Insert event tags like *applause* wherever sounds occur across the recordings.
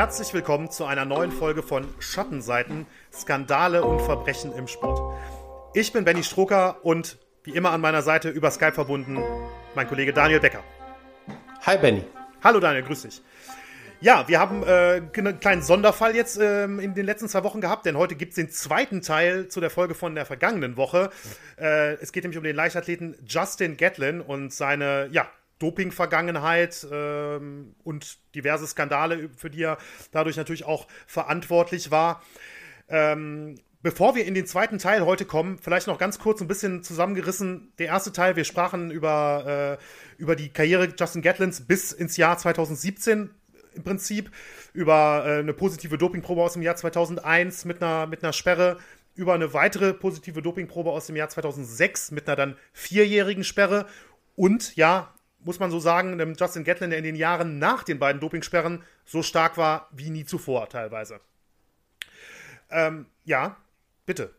herzlich willkommen zu einer neuen Folge von Schattenseiten, Skandale und Verbrechen im Sport. Ich bin Benny Strucker und wie immer an meiner Seite über Skype verbunden mein Kollege Daniel Becker. Hi Benny. Hallo Daniel, grüß dich. Ja, wir haben äh, einen kleinen Sonderfall jetzt ähm, in den letzten zwei Wochen gehabt, denn heute gibt es den zweiten Teil zu der Folge von der vergangenen Woche. Äh, es geht nämlich um den Leichtathleten Justin Gatlin und seine, ja, Doping-Vergangenheit ähm, und diverse Skandale, für die er dadurch natürlich auch verantwortlich war. Ähm, bevor wir in den zweiten Teil heute kommen, vielleicht noch ganz kurz ein bisschen zusammengerissen. Der erste Teil, wir sprachen über, äh, über die Karriere Justin Gatlins bis ins Jahr 2017 im Prinzip über äh, eine positive Dopingprobe aus dem Jahr 2001 mit einer, mit einer Sperre, über eine weitere positive Dopingprobe aus dem Jahr 2006 mit einer dann vierjährigen Sperre und ja, muss man so sagen, dem Justin Gatlin, der in den Jahren nach den beiden Dopingsperren so stark war wie nie zuvor teilweise. Ähm, ja, bitte.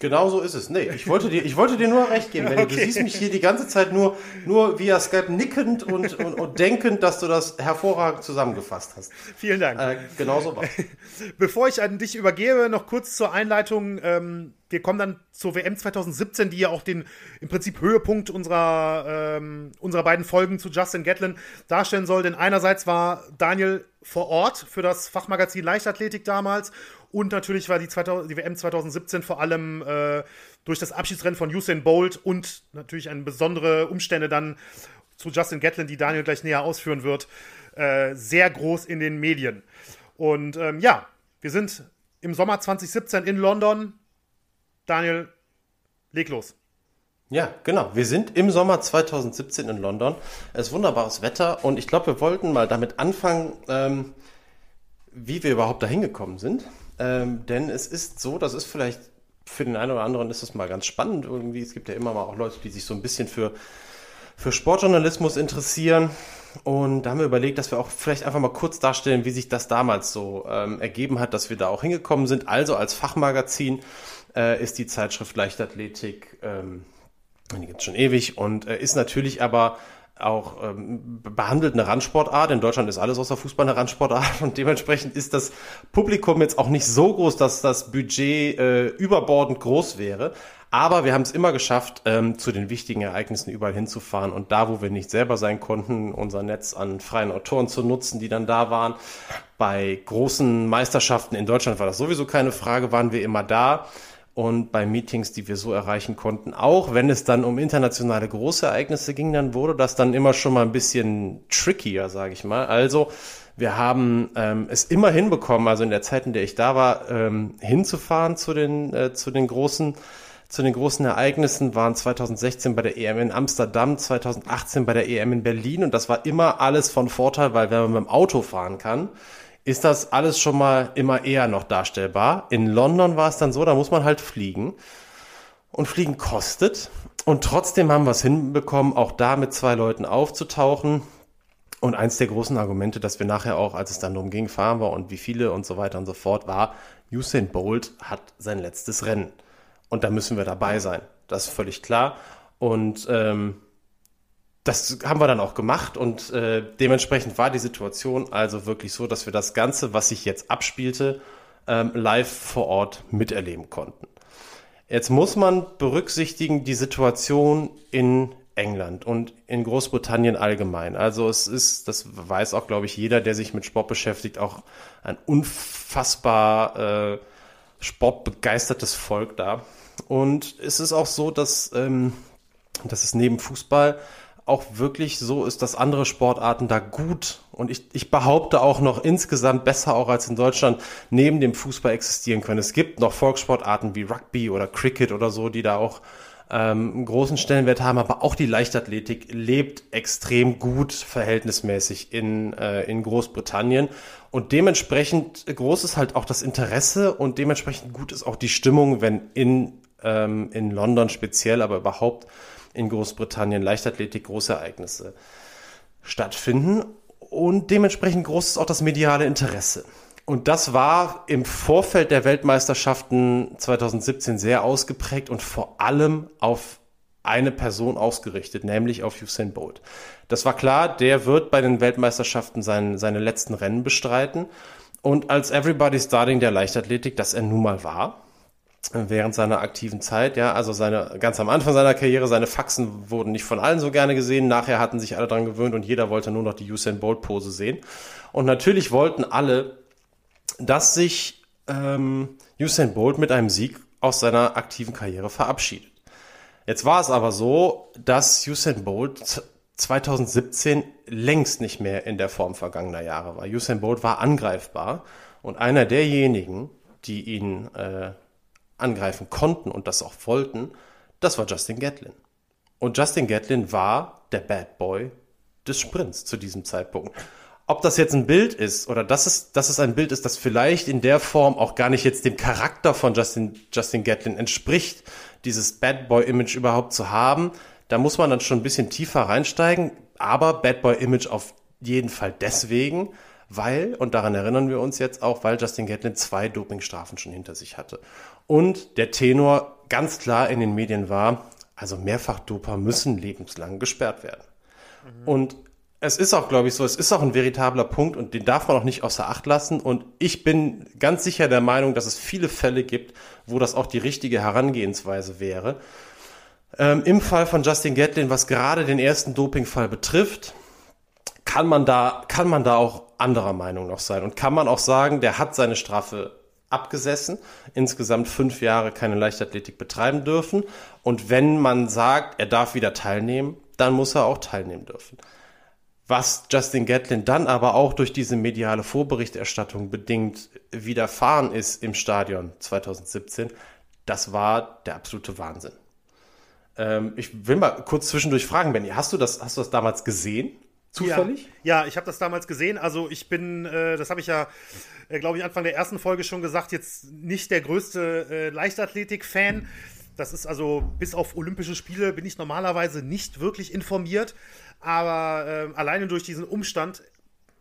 Genau so ist es. Nee, ich wollte dir, ich wollte dir nur recht geben, Benny. Okay. Du siehst mich hier die ganze Zeit nur, nur via Skype nickend und, und, und denkend, dass du das hervorragend zusammengefasst hast. Vielen Dank. Äh, genau so war *laughs* Bevor ich an dich übergebe, noch kurz zur Einleitung. Ähm, wir kommen dann zur WM 2017, die ja auch den im Prinzip Höhepunkt unserer, ähm, unserer beiden Folgen zu Justin Gatlin darstellen soll. Denn einerseits war Daniel vor Ort für das Fachmagazin Leichtathletik damals und natürlich war die, 2000, die WM 2017 vor allem äh, durch das Abschiedsrennen von Usain Bolt und natürlich eine besondere Umstände dann zu Justin Gatlin, die Daniel gleich näher ausführen wird, äh, sehr groß in den Medien. Und ähm, ja, wir sind im Sommer 2017 in London. Daniel, leg los. Ja, genau. Wir sind im Sommer 2017 in London. Es ist wunderbares Wetter und ich glaube, wir wollten mal damit anfangen, ähm, wie wir überhaupt dahin gekommen sind. Ähm, denn es ist so, das ist vielleicht für den einen oder anderen ist es mal ganz spannend irgendwie. Es gibt ja immer mal auch Leute, die sich so ein bisschen für, für Sportjournalismus interessieren. Und da haben wir überlegt, dass wir auch vielleicht einfach mal kurz darstellen, wie sich das damals so ähm, ergeben hat, dass wir da auch hingekommen sind. Also als Fachmagazin äh, ist die Zeitschrift Leichtathletik, ähm, die gibt es schon ewig und äh, ist natürlich aber auch ähm, behandelt eine Randsportart. In Deutschland ist alles außer Fußball eine Randsportart *laughs* und dementsprechend ist das Publikum jetzt auch nicht so groß, dass das Budget äh, überbordend groß wäre. Aber wir haben es immer geschafft, ähm, zu den wichtigen Ereignissen überall hinzufahren und da, wo wir nicht selber sein konnten, unser Netz an freien Autoren zu nutzen, die dann da waren. Bei großen Meisterschaften in Deutschland war das sowieso keine Frage, waren wir immer da und bei Meetings, die wir so erreichen konnten, auch wenn es dann um internationale Großereignisse ging, dann wurde das dann immer schon mal ein bisschen trickier, sage ich mal. Also wir haben ähm, es immer hinbekommen, also in der Zeit, in der ich da war, ähm, hinzufahren zu den äh, zu den großen zu den großen Ereignissen waren 2016 bei der EM in Amsterdam, 2018 bei der EM in Berlin und das war immer alles von Vorteil, weil wenn man mit dem Auto fahren kann, ist das alles schon mal immer eher noch darstellbar. In London war es dann so, da muss man halt fliegen. Und Fliegen kostet. Und trotzdem haben wir es hinbekommen, auch da mit zwei Leuten aufzutauchen. Und eins der großen Argumente, dass wir nachher auch, als es dann darum ging, fahren wir und wie viele und so weiter und so fort, war, Usain Bolt hat sein letztes Rennen. Und da müssen wir dabei sein. Das ist völlig klar. Und ähm, das haben wir dann auch gemacht und äh, dementsprechend war die Situation also wirklich so, dass wir das Ganze, was sich jetzt abspielte, ähm, live vor Ort miterleben konnten. Jetzt muss man berücksichtigen die Situation in England und in Großbritannien allgemein. Also es ist, das weiß auch, glaube ich, jeder, der sich mit Sport beschäftigt, auch ein unfassbar äh, sportbegeistertes Volk da. Und es ist auch so, dass, ähm, dass es neben Fußball auch wirklich so ist, dass andere Sportarten da gut und ich, ich behaupte auch noch insgesamt besser auch als in Deutschland neben dem Fußball existieren können. Es gibt noch Volkssportarten wie Rugby oder Cricket oder so, die da auch ähm, einen großen Stellenwert haben, aber auch die Leichtathletik lebt extrem gut verhältnismäßig in, äh, in Großbritannien. Und dementsprechend groß ist halt auch das Interesse und dementsprechend gut ist auch die Stimmung, wenn in, ähm, in London speziell, aber überhaupt in Großbritannien Leichtathletik große Ereignisse stattfinden und dementsprechend groß ist auch das mediale Interesse. Und das war im Vorfeld der Weltmeisterschaften 2017 sehr ausgeprägt und vor allem auf eine Person ausgerichtet, nämlich auf Usain Bolt. Das war klar, der wird bei den Weltmeisterschaften sein, seine letzten Rennen bestreiten. Und als Everybody's Darling der Leichtathletik, das er nun mal war, während seiner aktiven Zeit, ja, also seine, ganz am Anfang seiner Karriere, seine Faxen wurden nicht von allen so gerne gesehen, nachher hatten sich alle dran gewöhnt und jeder wollte nur noch die Usain Bolt Pose sehen. Und natürlich wollten alle, dass sich ähm, Usain Bolt mit einem Sieg aus seiner aktiven Karriere verabschiedet. Jetzt war es aber so, dass Usain Bolt 2017 längst nicht mehr in der Form vergangener Jahre war. Usain Bolt war angreifbar und einer derjenigen, die ihn äh, angreifen konnten und das auch wollten, das war Justin Gatlin. Und Justin Gatlin war der Bad Boy des Sprints zu diesem Zeitpunkt. Ob das jetzt ein Bild ist oder dass es, dass es ein Bild ist, das vielleicht in der Form auch gar nicht jetzt dem Charakter von Justin, Justin Gatlin entspricht, dieses Bad Boy Image überhaupt zu haben, da muss man dann schon ein bisschen tiefer reinsteigen, aber Bad Boy Image auf jeden Fall deswegen, weil, und daran erinnern wir uns jetzt auch, weil Justin Gatlin zwei Dopingstrafen schon hinter sich hatte. Und der Tenor ganz klar in den Medien war, also Mehrfachdoper müssen lebenslang gesperrt werden. Mhm. Und es ist auch, glaube ich, so, es ist auch ein veritabler Punkt und den darf man auch nicht außer Acht lassen. Und ich bin ganz sicher der Meinung, dass es viele Fälle gibt, wo das auch die richtige Herangehensweise wäre. Ähm, Im Fall von Justin Gatlin, was gerade den ersten Dopingfall betrifft, kann man da, kann man da auch anderer Meinung noch sein und kann man auch sagen, der hat seine Strafe abgesessen, insgesamt fünf Jahre keine Leichtathletik betreiben dürfen. Und wenn man sagt, er darf wieder teilnehmen, dann muss er auch teilnehmen dürfen. Was Justin Gatlin dann aber auch durch diese mediale Vorberichterstattung bedingt widerfahren ist im Stadion 2017, das war der absolute Wahnsinn. Ähm, ich will mal kurz zwischendurch fragen, Benny, hast du das, hast du das damals gesehen? Zufällig? Ja, ja ich habe das damals gesehen. Also ich bin, äh, das habe ich ja, äh, glaube ich, Anfang der ersten Folge schon gesagt, jetzt nicht der größte äh, Leichtathletik-Fan. Das ist also, bis auf Olympische Spiele bin ich normalerweise nicht wirklich informiert. Aber äh, alleine durch diesen Umstand,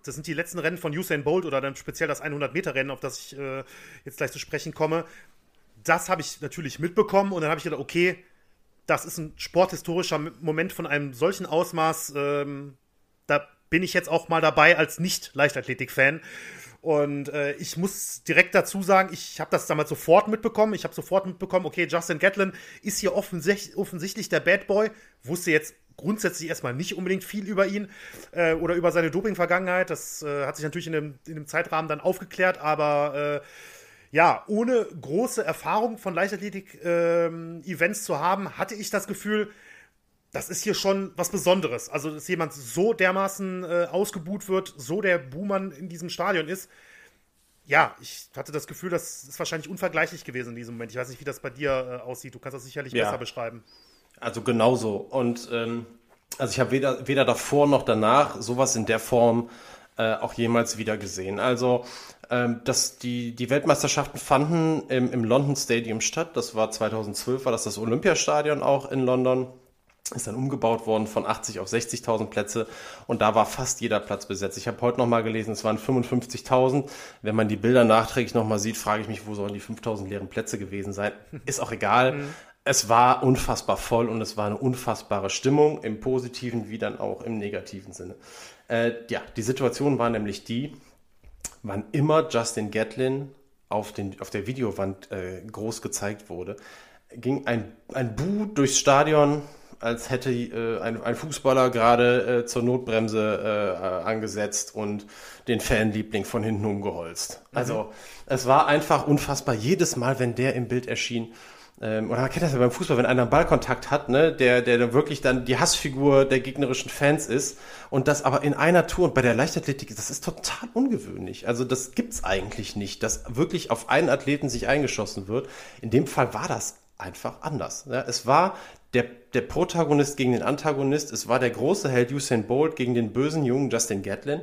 das sind die letzten Rennen von Usain Bolt oder dann speziell das 100-Meter-Rennen, auf das ich äh, jetzt gleich zu sprechen komme, das habe ich natürlich mitbekommen und dann habe ich gedacht, okay, das ist ein sporthistorischer Moment von einem solchen Ausmaß. Ähm, da bin ich jetzt auch mal dabei als Nicht-Leichtathletik-Fan. Und äh, ich muss direkt dazu sagen, ich habe das damals sofort mitbekommen. Ich habe sofort mitbekommen, okay, Justin Gatlin ist hier offensichtlich, offensichtlich der Bad Boy. Wusste jetzt grundsätzlich erstmal nicht unbedingt viel über ihn äh, oder über seine Doping-Vergangenheit. Das äh, hat sich natürlich in dem, in dem Zeitrahmen dann aufgeklärt, aber äh, ja, ohne große Erfahrung von Leichtathletik-Events ähm, zu haben, hatte ich das Gefühl, das ist hier schon was Besonderes. Also, dass jemand so dermaßen äh, ausgebuht wird, so der Buhmann in diesem Stadion ist. Ja, ich hatte das Gefühl, das ist wahrscheinlich unvergleichlich gewesen in diesem Moment. Ich weiß nicht, wie das bei dir äh, aussieht. Du kannst das sicherlich ja. besser beschreiben. Also genauso. Und ähm, also ich habe weder, weder davor noch danach sowas in der Form äh, auch jemals wieder gesehen. Also ähm, dass die, die Weltmeisterschaften fanden im, im London Stadium statt. Das war 2012, war das das Olympiastadion auch in London. Ist dann umgebaut worden von 80 auf 60.000 Plätze und da war fast jeder Platz besetzt. Ich habe heute noch mal gelesen, es waren 55.000. Wenn man die Bilder nachträglich noch mal sieht, frage ich mich, wo sollen die 5.000 leeren Plätze gewesen sein? *laughs* Ist auch egal. Mhm. Es war unfassbar voll und es war eine unfassbare Stimmung im positiven wie dann auch im negativen Sinne. Äh, ja, die Situation war nämlich die, wann immer Justin Gatlin auf, den, auf der Videowand äh, groß gezeigt wurde, ging ein, ein Bu durchs Stadion, als hätte äh, ein, ein, Fußballer gerade äh, zur Notbremse äh, angesetzt und den Fanliebling von hinten umgeholzt. Mhm. Also es war einfach unfassbar. Jedes Mal, wenn der im Bild erschien, ähm, oder man kennt das ja beim Fußball, wenn einer einen Ballkontakt hat, ne, der, der dann wirklich dann die Hassfigur der gegnerischen Fans ist und das aber in einer Tour und bei der Leichtathletik, das ist total ungewöhnlich. Also das gibt's eigentlich nicht, dass wirklich auf einen Athleten sich eingeschossen wird. In dem Fall war das einfach anders. Ja, es war der, der Protagonist gegen den Antagonist, es war der große Held Usain Bolt gegen den bösen jungen Justin Gatlin.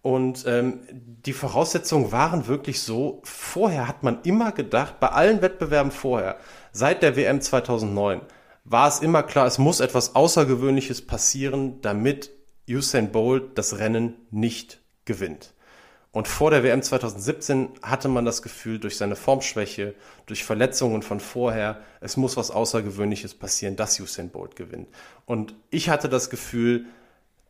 Und ähm, die Voraussetzungen waren wirklich so, vorher hat man immer gedacht, bei allen Wettbewerben vorher, seit der WM 2009, war es immer klar, es muss etwas Außergewöhnliches passieren, damit Usain Bolt das Rennen nicht gewinnt. Und vor der WM 2017 hatte man das Gefühl, durch seine Formschwäche, durch Verletzungen von vorher, es muss was Außergewöhnliches passieren, dass Usain Bolt gewinnt. Und ich hatte das Gefühl,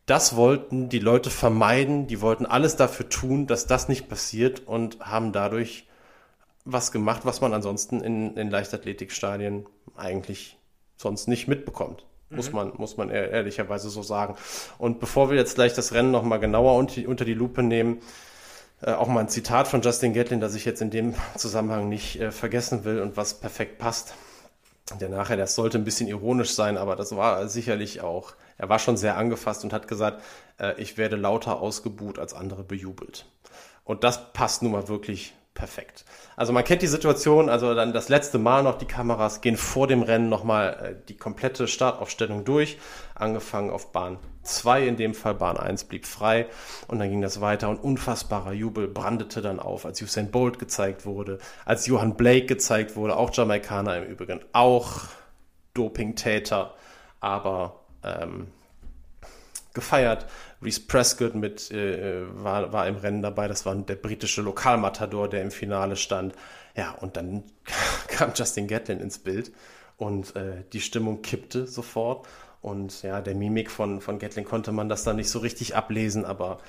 das wollten die Leute vermeiden, die wollten alles dafür tun, dass das nicht passiert und haben dadurch was gemacht, was man ansonsten in, in Leichtathletikstadien eigentlich sonst nicht mitbekommt. Mhm. Muss man, muss man ehrlicherweise so sagen. Und bevor wir jetzt gleich das Rennen nochmal genauer unter, die Lupe nehmen, auch mal ein Zitat von Justin Gatlin, das ich jetzt in dem *laughs* Zusammenhang nicht äh, vergessen will und was perfekt passt. Der nachher, das sollte ein bisschen ironisch sein, aber das war sicherlich auch, er war schon sehr angefasst und hat gesagt, äh, ich werde lauter ausgebuht als andere bejubelt. Und das passt nun mal wirklich perfekt. Also man kennt die Situation, also dann das letzte Mal noch die Kameras gehen vor dem Rennen nochmal äh, die komplette Startaufstellung durch, angefangen auf Bahn 2, in dem Fall Bahn 1 blieb frei und dann ging das weiter und unfassbarer Jubel brandete dann auf, als Usain Bolt gezeigt wurde, als Johann Blake gezeigt wurde, auch Jamaikaner im Übrigen, auch Dopingtäter, aber ähm, gefeiert. Reese Prescott mit, äh, war, war im Rennen dabei. Das war der britische Lokalmatador, der im Finale stand. Ja, und dann *laughs* kam Justin Gatlin ins Bild und äh, die Stimmung kippte sofort. Und ja, der Mimik von, von Gatlin konnte man das dann nicht so richtig ablesen, aber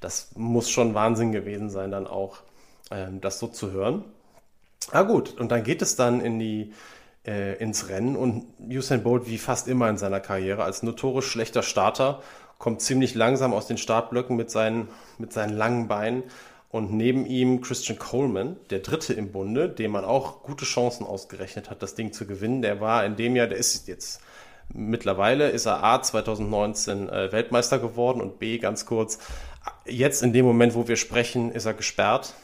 das muss schon Wahnsinn gewesen sein, dann auch ähm, das so zu hören. Ah gut, und dann geht es dann in die, äh, ins Rennen und Usain Bolt, wie fast immer in seiner Karriere, als notorisch schlechter Starter, kommt ziemlich langsam aus den Startblöcken mit seinen, mit seinen langen Beinen. Und neben ihm Christian Coleman, der Dritte im Bunde, dem man auch gute Chancen ausgerechnet hat, das Ding zu gewinnen. Der war in dem Jahr, der ist jetzt mittlerweile, ist er A 2019 äh, Weltmeister geworden und B ganz kurz, jetzt in dem Moment, wo wir sprechen, ist er gesperrt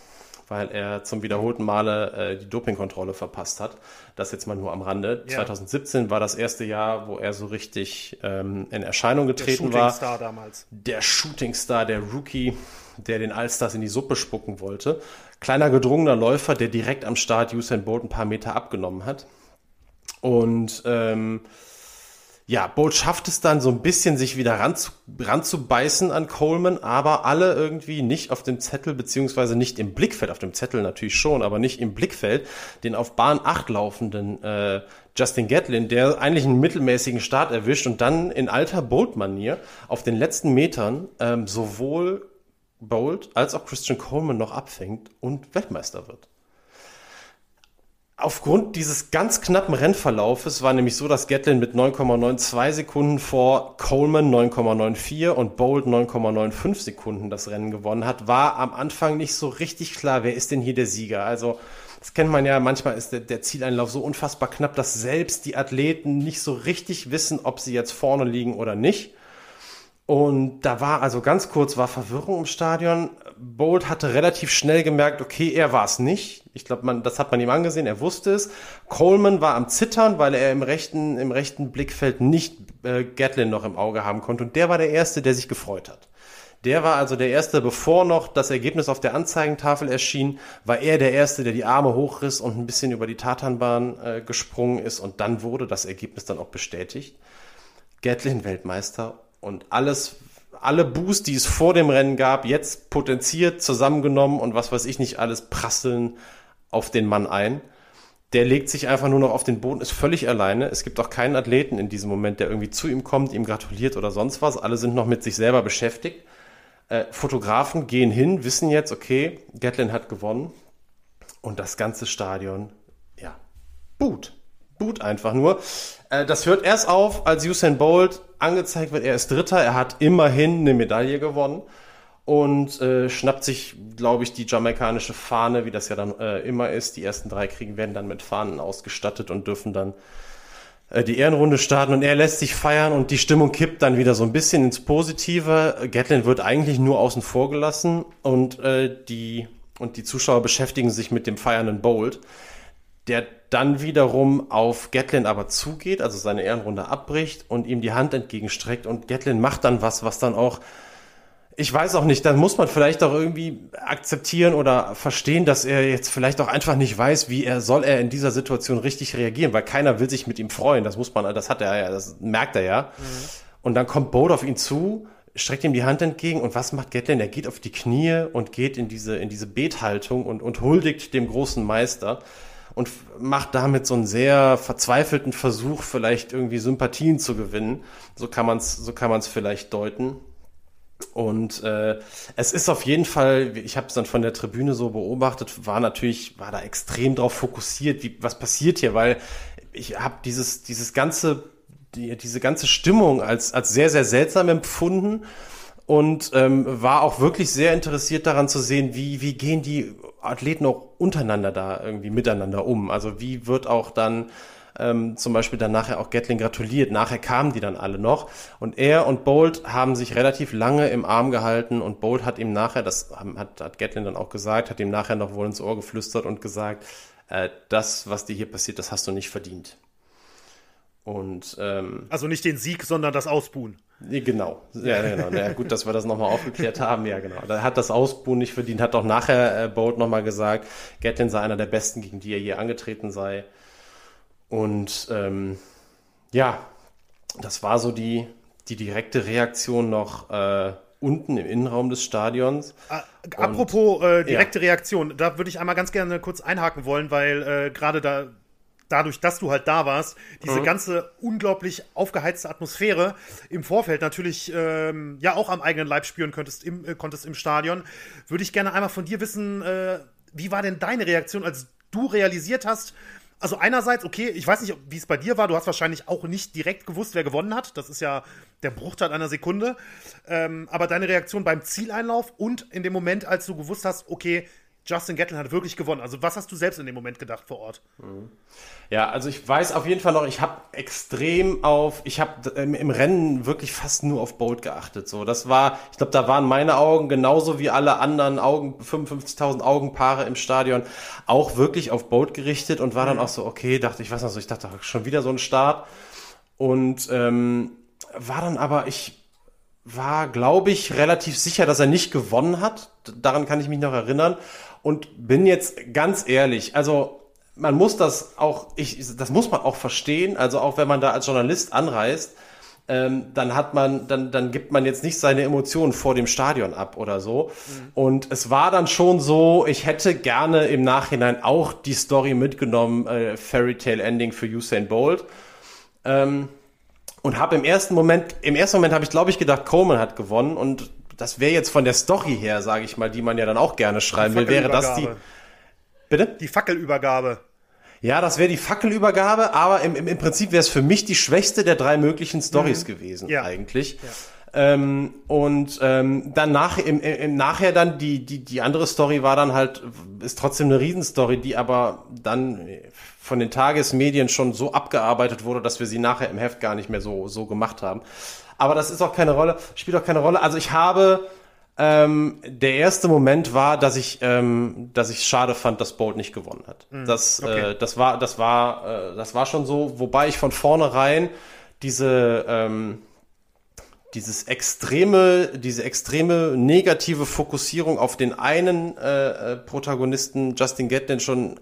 weil er zum wiederholten Male äh, die Dopingkontrolle verpasst hat. Das jetzt mal nur am Rande. Ja. 2017 war das erste Jahr, wo er so richtig ähm, in Erscheinung getreten war. Der Shootingstar damals. Der Shootingstar, der Rookie, der den Allstars in die Suppe spucken wollte. Kleiner gedrungener Läufer, der direkt am Start Usain Bolt ein paar Meter abgenommen hat. Und ähm, ja, Bolt schafft es dann so ein bisschen, sich wieder ran zu, ranzubeißen an Coleman, aber alle irgendwie nicht auf dem Zettel, beziehungsweise nicht im Blickfeld, auf dem Zettel natürlich schon, aber nicht im Blickfeld, den auf Bahn 8 laufenden äh, Justin Gatlin, der eigentlich einen mittelmäßigen Start erwischt und dann in alter Bolt-Manier auf den letzten Metern ähm, sowohl Bolt als auch Christian Coleman noch abfängt und Weltmeister wird. Aufgrund dieses ganz knappen Rennverlaufes war nämlich so, dass Gatlin mit 9,92 Sekunden vor Coleman 9,94 und Bolt 9,95 Sekunden das Rennen gewonnen hat, war am Anfang nicht so richtig klar, wer ist denn hier der Sieger. Also das kennt man ja, manchmal ist der, der Zieleinlauf so unfassbar knapp, dass selbst die Athleten nicht so richtig wissen, ob sie jetzt vorne liegen oder nicht. Und da war also ganz kurz war Verwirrung im Stadion. Bolt hatte relativ schnell gemerkt, okay, er war es nicht. Ich glaube, man, das hat man ihm angesehen, er wusste es. Coleman war am Zittern, weil er im rechten, im rechten Blickfeld nicht äh, Gatlin noch im Auge haben konnte. Und der war der Erste, der sich gefreut hat. Der war also der Erste, bevor noch das Ergebnis auf der Anzeigentafel erschien, war er der Erste, der die Arme hochriss und ein bisschen über die Tatanbahn äh, gesprungen ist. Und dann wurde das Ergebnis dann auch bestätigt. Gatlin Weltmeister und alles, alle Boosts, die es vor dem Rennen gab, jetzt potenziert, zusammengenommen und was weiß ich nicht alles, prasseln auf den Mann ein. Der legt sich einfach nur noch auf den Boden, ist völlig alleine. Es gibt auch keinen Athleten in diesem Moment, der irgendwie zu ihm kommt, ihm gratuliert oder sonst was. Alle sind noch mit sich selber beschäftigt. Äh, Fotografen gehen hin, wissen jetzt, okay, Gatlin hat gewonnen. Und das ganze Stadion, ja, boot. Boot einfach nur. Äh, das hört erst auf, als Usain Bolt angezeigt wird, er ist Dritter, er hat immerhin eine Medaille gewonnen und äh, schnappt sich, glaube ich, die jamaikanische Fahne, wie das ja dann äh, immer ist. Die ersten drei kriegen werden dann mit Fahnen ausgestattet und dürfen dann die Ehrenrunde starten und er lässt sich feiern und die Stimmung kippt dann wieder so ein bisschen ins Positive. Gatlin wird eigentlich nur außen vor gelassen und die und die Zuschauer beschäftigen sich mit dem feiernden Bolt der dann wiederum auf Gatlin aber zugeht, also seine Ehrenrunde abbricht und ihm die Hand entgegenstreckt und Gatlin macht dann was, was dann auch ich weiß auch nicht, dann muss man vielleicht auch irgendwie akzeptieren oder verstehen, dass er jetzt vielleicht auch einfach nicht weiß, wie er soll er in dieser Situation richtig reagieren, weil keiner will sich mit ihm freuen. Das muss man, das hat er ja, das merkt er ja. Mhm. Und dann kommt Bode auf ihn zu, streckt ihm die Hand entgegen und was macht Gatlin? Er geht auf die Knie und geht in diese, in diese Bethaltung und, und huldigt dem großen Meister und macht damit so einen sehr verzweifelten Versuch, vielleicht irgendwie Sympathien zu gewinnen. So kann man es so kann man es vielleicht deuten. Und äh, es ist auf jeden Fall, ich habe es dann von der Tribüne so beobachtet, war natürlich, war da extrem drauf fokussiert, wie, was passiert hier, weil ich habe dieses, dieses ganze, die, diese ganze Stimmung als, als sehr, sehr seltsam empfunden und ähm, war auch wirklich sehr interessiert daran zu sehen, wie, wie gehen die Athleten auch untereinander da irgendwie miteinander um. Also wie wird auch dann ähm, zum Beispiel dann nachher auch Gatling gratuliert. Nachher kamen die dann alle noch. Und er und Bolt haben sich relativ lange im Arm gehalten und Bolt hat ihm nachher, das hat, hat Gatlin dann auch gesagt, hat ihm nachher noch wohl ins Ohr geflüstert und gesagt, äh, das, was dir hier passiert, das hast du nicht verdient. Und, ähm, also nicht den Sieg, sondern das Ausbuhen. Genau, ja, genau. Ja, gut, dass wir das nochmal aufgeklärt haben. Ja, genau. Da hat das Ausbuhen nicht verdient, hat auch nachher äh, Bolt nochmal gesagt, Gatlin sei einer der besten, gegen die er je angetreten sei. Und ähm, ja, das war so die, die direkte Reaktion noch äh, unten im Innenraum des Stadions. Ah, apropos äh, direkte ja. Reaktion, da würde ich einmal ganz gerne kurz einhaken wollen, weil äh, gerade da dadurch, dass du halt da warst, diese mhm. ganze unglaublich aufgeheizte Atmosphäre im Vorfeld natürlich ähm, ja auch am eigenen Leib spüren könntest im, äh, konntest im Stadion, würde ich gerne einmal von dir wissen, äh, wie war denn deine Reaktion, als du realisiert hast, also einerseits, okay, ich weiß nicht, wie es bei dir war, du hast wahrscheinlich auch nicht direkt gewusst, wer gewonnen hat. Das ist ja der Bruchteil einer Sekunde. Ähm, aber deine Reaktion beim Zieleinlauf und in dem Moment, als du gewusst hast, okay, Justin Gatlin hat wirklich gewonnen. Also was hast du selbst in dem Moment gedacht vor Ort? Ja, also ich weiß auf jeden Fall noch, ich habe extrem auf, ich habe ähm, im Rennen wirklich fast nur auf Bolt geachtet. So, das war, ich glaube, da waren meine Augen genauso wie alle anderen Augen, 55.000 Augenpaare im Stadion, auch wirklich auf Bolt gerichtet und war dann mhm. auch so, okay, dachte ich, weiß noch so, ich dachte schon wieder so ein Start und ähm, war dann aber ich war, glaube ich, relativ sicher, dass er nicht gewonnen hat. Daran kann ich mich noch erinnern und bin jetzt ganz ehrlich, also man muss das auch, ich, das muss man auch verstehen, also auch wenn man da als Journalist anreist, ähm, dann hat man, dann, dann gibt man jetzt nicht seine Emotionen vor dem Stadion ab oder so. Mhm. Und es war dann schon so, ich hätte gerne im Nachhinein auch die Story mitgenommen, äh, Fairy Tale Ending für Usain Bolt. Ähm, und habe im ersten Moment, im ersten Moment habe ich, glaube ich, gedacht, Coleman hat gewonnen und das wäre jetzt von der Story her, sage ich mal, die man ja dann auch gerne schreiben will, wäre das die. Bitte? Die Fackelübergabe. Ja, das wäre die Fackelübergabe, aber im, im, im Prinzip wäre es für mich die schwächste der drei möglichen Stories mhm. gewesen, ja. eigentlich. Ja. Ähm, und ähm, dann nach, im, im Nachher dann die, die, die andere Story war dann halt, ist trotzdem eine Riesenstory, die aber dann von den Tagesmedien schon so abgearbeitet wurde, dass wir sie nachher im Heft gar nicht mehr so, so gemacht haben. Aber das ist auch keine Rolle, spielt auch keine Rolle. Also ich habe, ähm, der erste Moment war, dass ich, ähm, dass ich schade fand, dass Bolt nicht gewonnen hat. Mhm. Das, okay. äh, das war, das war, äh, das war schon so, wobei ich von vornherein diese, ähm, dieses extreme, diese extreme negative Fokussierung auf den einen äh, äh Protagonisten Justin Gatlin schon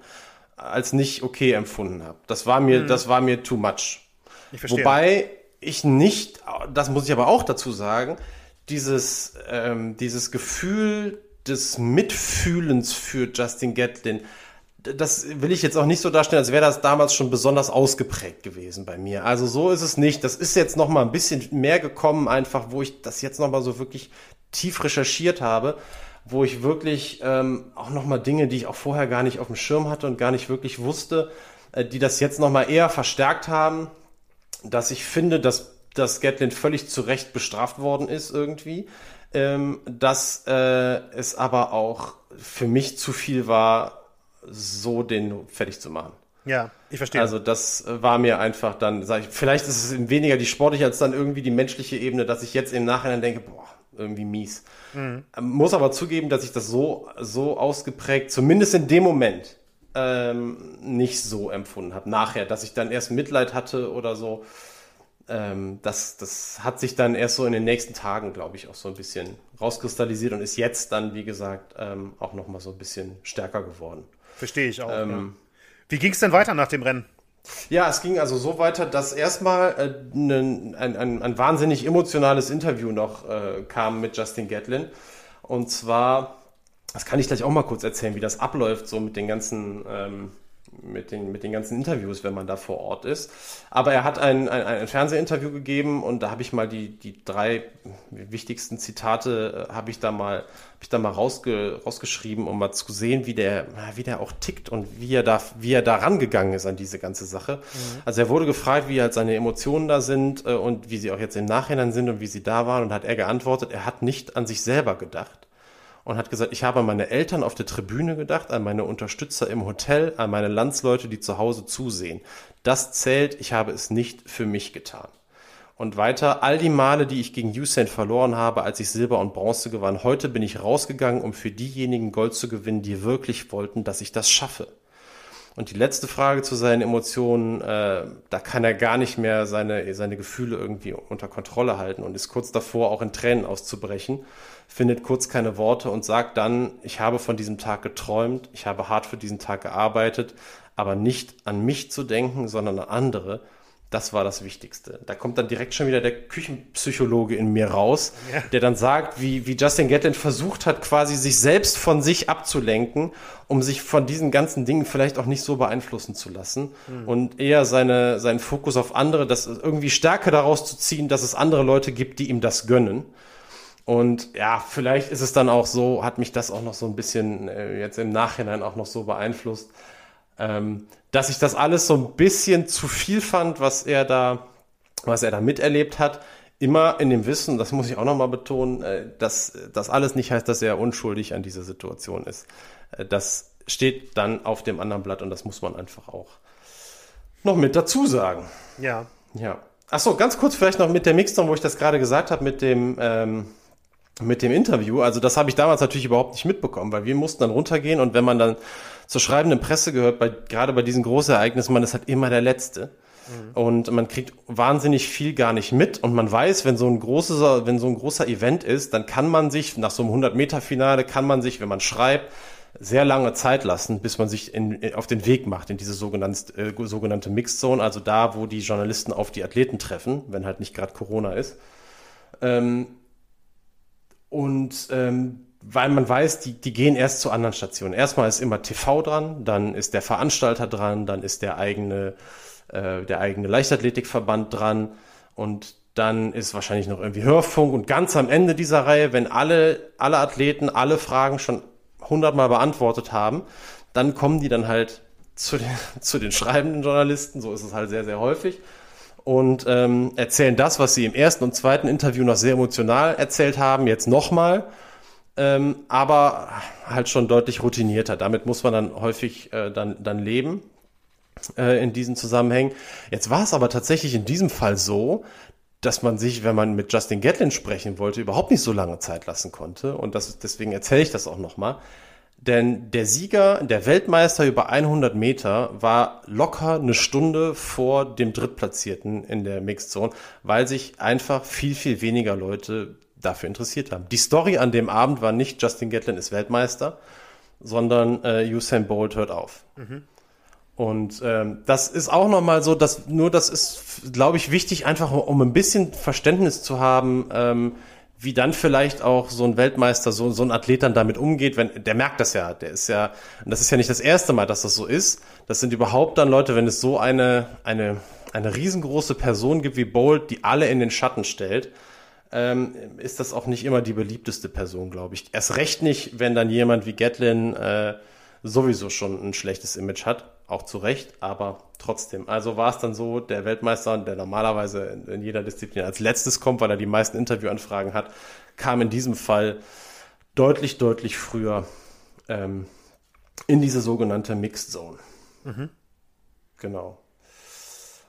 als nicht okay empfunden habe. Das war mir, mhm. das war mir too much. Ich verstehe. Wobei ich nicht, das muss ich aber auch dazu sagen, dieses, ähm, dieses Gefühl des Mitfühlens für Justin Gatlin, das will ich jetzt auch nicht so darstellen, als wäre das damals schon besonders ausgeprägt gewesen bei mir. Also so ist es nicht. Das ist jetzt noch mal ein bisschen mehr gekommen, einfach, wo ich das jetzt noch mal so wirklich tief recherchiert habe, wo ich wirklich ähm, auch noch mal Dinge, die ich auch vorher gar nicht auf dem Schirm hatte und gar nicht wirklich wusste, äh, die das jetzt noch mal eher verstärkt haben dass ich finde, dass, dass Gatlin völlig zu Recht bestraft worden ist irgendwie. Ähm, dass äh, es aber auch für mich zu viel war, so den fertig zu machen. Ja, ich verstehe. Also das war mir einfach dann, sag ich, vielleicht ist es weniger die sportliche als dann irgendwie die menschliche Ebene, dass ich jetzt im Nachhinein denke, boah, irgendwie mies. Mhm. Muss aber zugeben, dass ich das so, so ausgeprägt, zumindest in dem Moment, ähm, nicht so empfunden habe. Nachher, dass ich dann erst Mitleid hatte oder so. Ähm, das, das hat sich dann erst so in den nächsten Tagen, glaube ich, auch so ein bisschen rauskristallisiert und ist jetzt dann, wie gesagt, ähm, auch nochmal so ein bisschen stärker geworden. Verstehe ich auch. Ähm, ja. Wie ging es denn weiter nach dem Rennen? Ja, es ging also so weiter, dass erstmal äh, ein, ein, ein, wahnsinnig emotionales Interview noch äh, kam mit Justin Gatlin. Und zwar das kann ich gleich auch mal kurz erzählen, wie das abläuft, so mit den ganzen, ähm, mit, den, mit den ganzen Interviews, wenn man da vor Ort ist. Aber er hat ein, ein, ein Fernsehinterview gegeben und da habe ich mal die, die drei wichtigsten Zitate, äh, habe ich da mal, hab ich da mal rausge, rausgeschrieben, um mal zu sehen, wie der, wie der auch tickt und wie er da, wie er da rangegangen ist an diese ganze Sache. Mhm. Also er wurde gefragt, wie halt seine Emotionen da sind äh, und wie sie auch jetzt im Nachhinein sind und wie sie da waren und hat er geantwortet, er hat nicht an sich selber gedacht und hat gesagt, ich habe an meine Eltern auf der Tribüne gedacht, an meine Unterstützer im Hotel, an meine Landsleute, die zu Hause zusehen. Das zählt, ich habe es nicht für mich getan. Und weiter, all die Male, die ich gegen Usain verloren habe, als ich Silber und Bronze gewann, heute bin ich rausgegangen, um für diejenigen Gold zu gewinnen, die wirklich wollten, dass ich das schaffe. Und die letzte Frage zu seinen Emotionen, äh, da kann er gar nicht mehr seine, seine Gefühle irgendwie unter Kontrolle halten und ist kurz davor, auch in Tränen auszubrechen findet kurz keine Worte und sagt dann, ich habe von diesem Tag geträumt, ich habe hart für diesen Tag gearbeitet, aber nicht an mich zu denken, sondern an andere. Das war das Wichtigste. Da kommt dann direkt schon wieder der Küchenpsychologe in mir raus, ja. der dann sagt, wie, wie Justin Gatlin versucht hat, quasi sich selbst von sich abzulenken, um sich von diesen ganzen Dingen vielleicht auch nicht so beeinflussen zu lassen mhm. und eher seine, seinen Fokus auf andere, das irgendwie Stärke daraus zu ziehen, dass es andere Leute gibt, die ihm das gönnen. Und ja, vielleicht ist es dann auch so, hat mich das auch noch so ein bisschen äh, jetzt im Nachhinein auch noch so beeinflusst, ähm, dass ich das alles so ein bisschen zu viel fand, was er da, was er da miterlebt hat. Immer in dem Wissen, das muss ich auch nochmal betonen, äh, dass das alles nicht heißt, dass er unschuldig an dieser Situation ist. Äh, das steht dann auf dem anderen Blatt und das muss man einfach auch noch mit dazu sagen. Ja. Ja. Achso, ganz kurz vielleicht noch mit der Mixdown, wo ich das gerade gesagt habe, mit dem, ähm, mit dem Interview. Also das habe ich damals natürlich überhaupt nicht mitbekommen, weil wir mussten dann runtergehen und wenn man dann zur schreibenden Presse gehört, bei, gerade bei diesen großen Ereignissen, man ist halt immer der Letzte. Mhm. Und man kriegt wahnsinnig viel gar nicht mit und man weiß, wenn so ein großes, wenn so ein großer Event ist, dann kann man sich nach so einem 100 Meter Finale kann man sich, wenn man schreibt, sehr lange Zeit lassen, bis man sich in, auf den Weg macht in diese sogenannte, äh, sogenannte Mixed Zone, also da, wo die Journalisten auf die Athleten treffen, wenn halt nicht gerade Corona ist. Ähm, und ähm, weil man weiß, die, die gehen erst zu anderen Stationen. Erstmal ist immer TV dran, dann ist der Veranstalter dran, dann ist der eigene, äh, der eigene Leichtathletikverband dran und dann ist wahrscheinlich noch irgendwie Hörfunk und ganz am Ende dieser Reihe, wenn alle, alle Athleten alle Fragen schon hundertmal beantwortet haben, dann kommen die dann halt zu den, *laughs* zu den schreibenden Journalisten, so ist es halt sehr, sehr häufig und ähm, erzählen das, was sie im ersten und zweiten Interview noch sehr emotional erzählt haben, jetzt nochmal, ähm, aber halt schon deutlich routinierter. Damit muss man dann häufig äh, dann, dann leben äh, in diesen Zusammenhängen. Jetzt war es aber tatsächlich in diesem Fall so, dass man sich, wenn man mit Justin Gatlin sprechen wollte, überhaupt nicht so lange Zeit lassen konnte. Und das, deswegen erzähle ich das auch nochmal. Denn der Sieger, der Weltmeister über 100 Meter, war locker eine Stunde vor dem Drittplatzierten in der Mixed Zone, weil sich einfach viel, viel weniger Leute dafür interessiert haben. Die Story an dem Abend war nicht Justin Gatlin ist Weltmeister, sondern äh, Usain Bolt hört auf. Mhm. Und ähm, das ist auch nochmal so, dass nur das ist, glaube ich, wichtig, einfach um ein bisschen Verständnis zu haben, ähm, wie dann vielleicht auch so ein Weltmeister, so, so ein Athlet dann damit umgeht, wenn, der merkt das ja, der ist ja, und das ist ja nicht das erste Mal, dass das so ist. Das sind überhaupt dann Leute, wenn es so eine, eine, eine riesengroße Person gibt wie Bolt, die alle in den Schatten stellt, ähm, ist das auch nicht immer die beliebteste Person, glaube ich. Erst recht nicht, wenn dann jemand wie Gatlin äh, sowieso schon ein schlechtes Image hat auch zu Recht, aber trotzdem. Also war es dann so, der Weltmeister, der normalerweise in jeder Disziplin als letztes kommt, weil er die meisten Interviewanfragen hat, kam in diesem Fall deutlich, deutlich früher ähm, in diese sogenannte Mixed Zone. Mhm. Genau.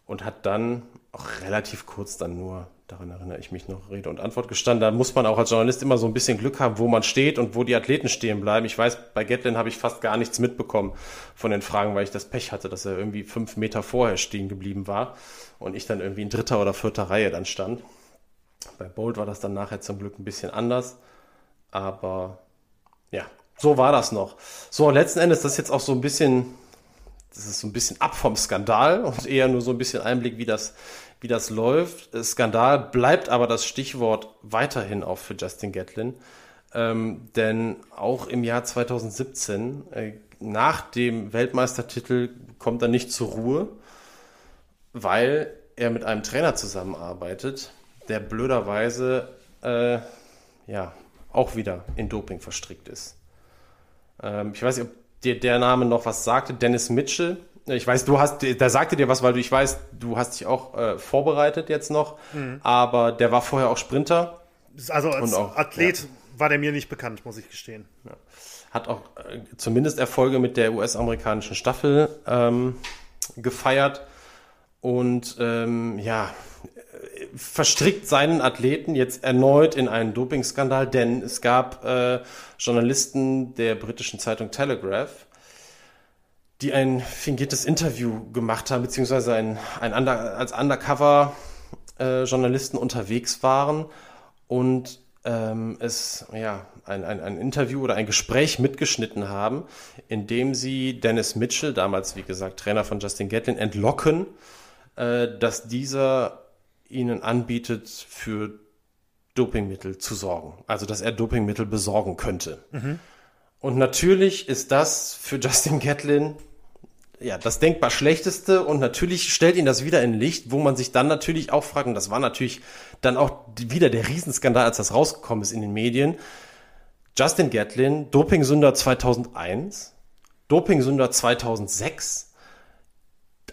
Und hat dann auch relativ kurz dann nur daran erinnere ich mich noch, Rede und Antwort gestanden. Da muss man auch als Journalist immer so ein bisschen Glück haben, wo man steht und wo die Athleten stehen bleiben. Ich weiß, bei Gatlin habe ich fast gar nichts mitbekommen von den Fragen, weil ich das Pech hatte, dass er irgendwie fünf Meter vorher stehen geblieben war und ich dann irgendwie in dritter oder vierter Reihe dann stand. Bei Bolt war das dann nachher zum Glück ein bisschen anders, aber ja, so war das noch. So, letzten Endes, das ist jetzt auch so ein bisschen, das ist so ein bisschen ab vom Skandal und eher nur so ein bisschen Einblick, wie das, wie das läuft. Skandal bleibt aber das Stichwort weiterhin auch für Justin Gatlin. Ähm, denn auch im Jahr 2017 äh, nach dem Weltmeistertitel kommt er nicht zur Ruhe, weil er mit einem Trainer zusammenarbeitet, der blöderweise äh, ja auch wieder in Doping verstrickt ist. Ähm, ich weiß nicht, ob dir der Name noch was sagte, Dennis Mitchell. Ich weiß, du hast, der sagte dir was, weil du, ich weiß, du hast dich auch äh, vorbereitet jetzt noch, mhm. aber der war vorher auch Sprinter. Also als auch, Athlet ja. war der mir nicht bekannt, muss ich gestehen. Ja. Hat auch äh, zumindest Erfolge mit der US-amerikanischen Staffel ähm, gefeiert und ähm, ja, verstrickt seinen Athleten jetzt erneut in einen Dopingskandal, denn es gab äh, Journalisten der britischen Zeitung Telegraph, die ein fingiertes Interview gemacht haben, beziehungsweise ein, ein under, als Undercover-Journalisten äh, unterwegs waren und ähm, es ja ein, ein, ein Interview oder ein Gespräch mitgeschnitten haben, in dem sie Dennis Mitchell, damals wie gesagt Trainer von Justin Gatlin, entlocken, äh, dass dieser ihnen anbietet, für Dopingmittel zu sorgen. Also, dass er Dopingmittel besorgen könnte. Mhm. Und natürlich ist das für Justin Gatlin ja, das denkbar schlechteste und natürlich stellt ihn das wieder in Licht, wo man sich dann natürlich auch fragt, und das war natürlich dann auch wieder der Riesenskandal, als das rausgekommen ist in den Medien. Justin Gatlin, Dopingsünder 2001, Dopingsünder 2006,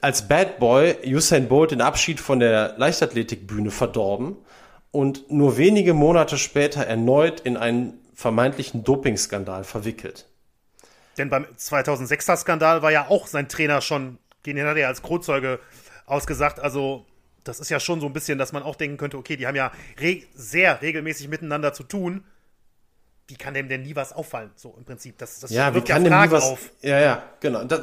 als Bad Boy Usain Bolt den Abschied von der Leichtathletikbühne verdorben und nur wenige Monate später erneut in einen vermeintlichen Dopingskandal verwickelt. Denn beim 2006er Skandal war ja auch sein Trainer schon, den hat er als Kronzeuge ausgesagt. Also das ist ja schon so ein bisschen, dass man auch denken könnte, okay, die haben ja re sehr regelmäßig miteinander zu tun wie kann dem denn nie was auffallen? So im Prinzip. Das, das ja, wie kann ja dem nie was. Auf. Ja, ja, genau. Das,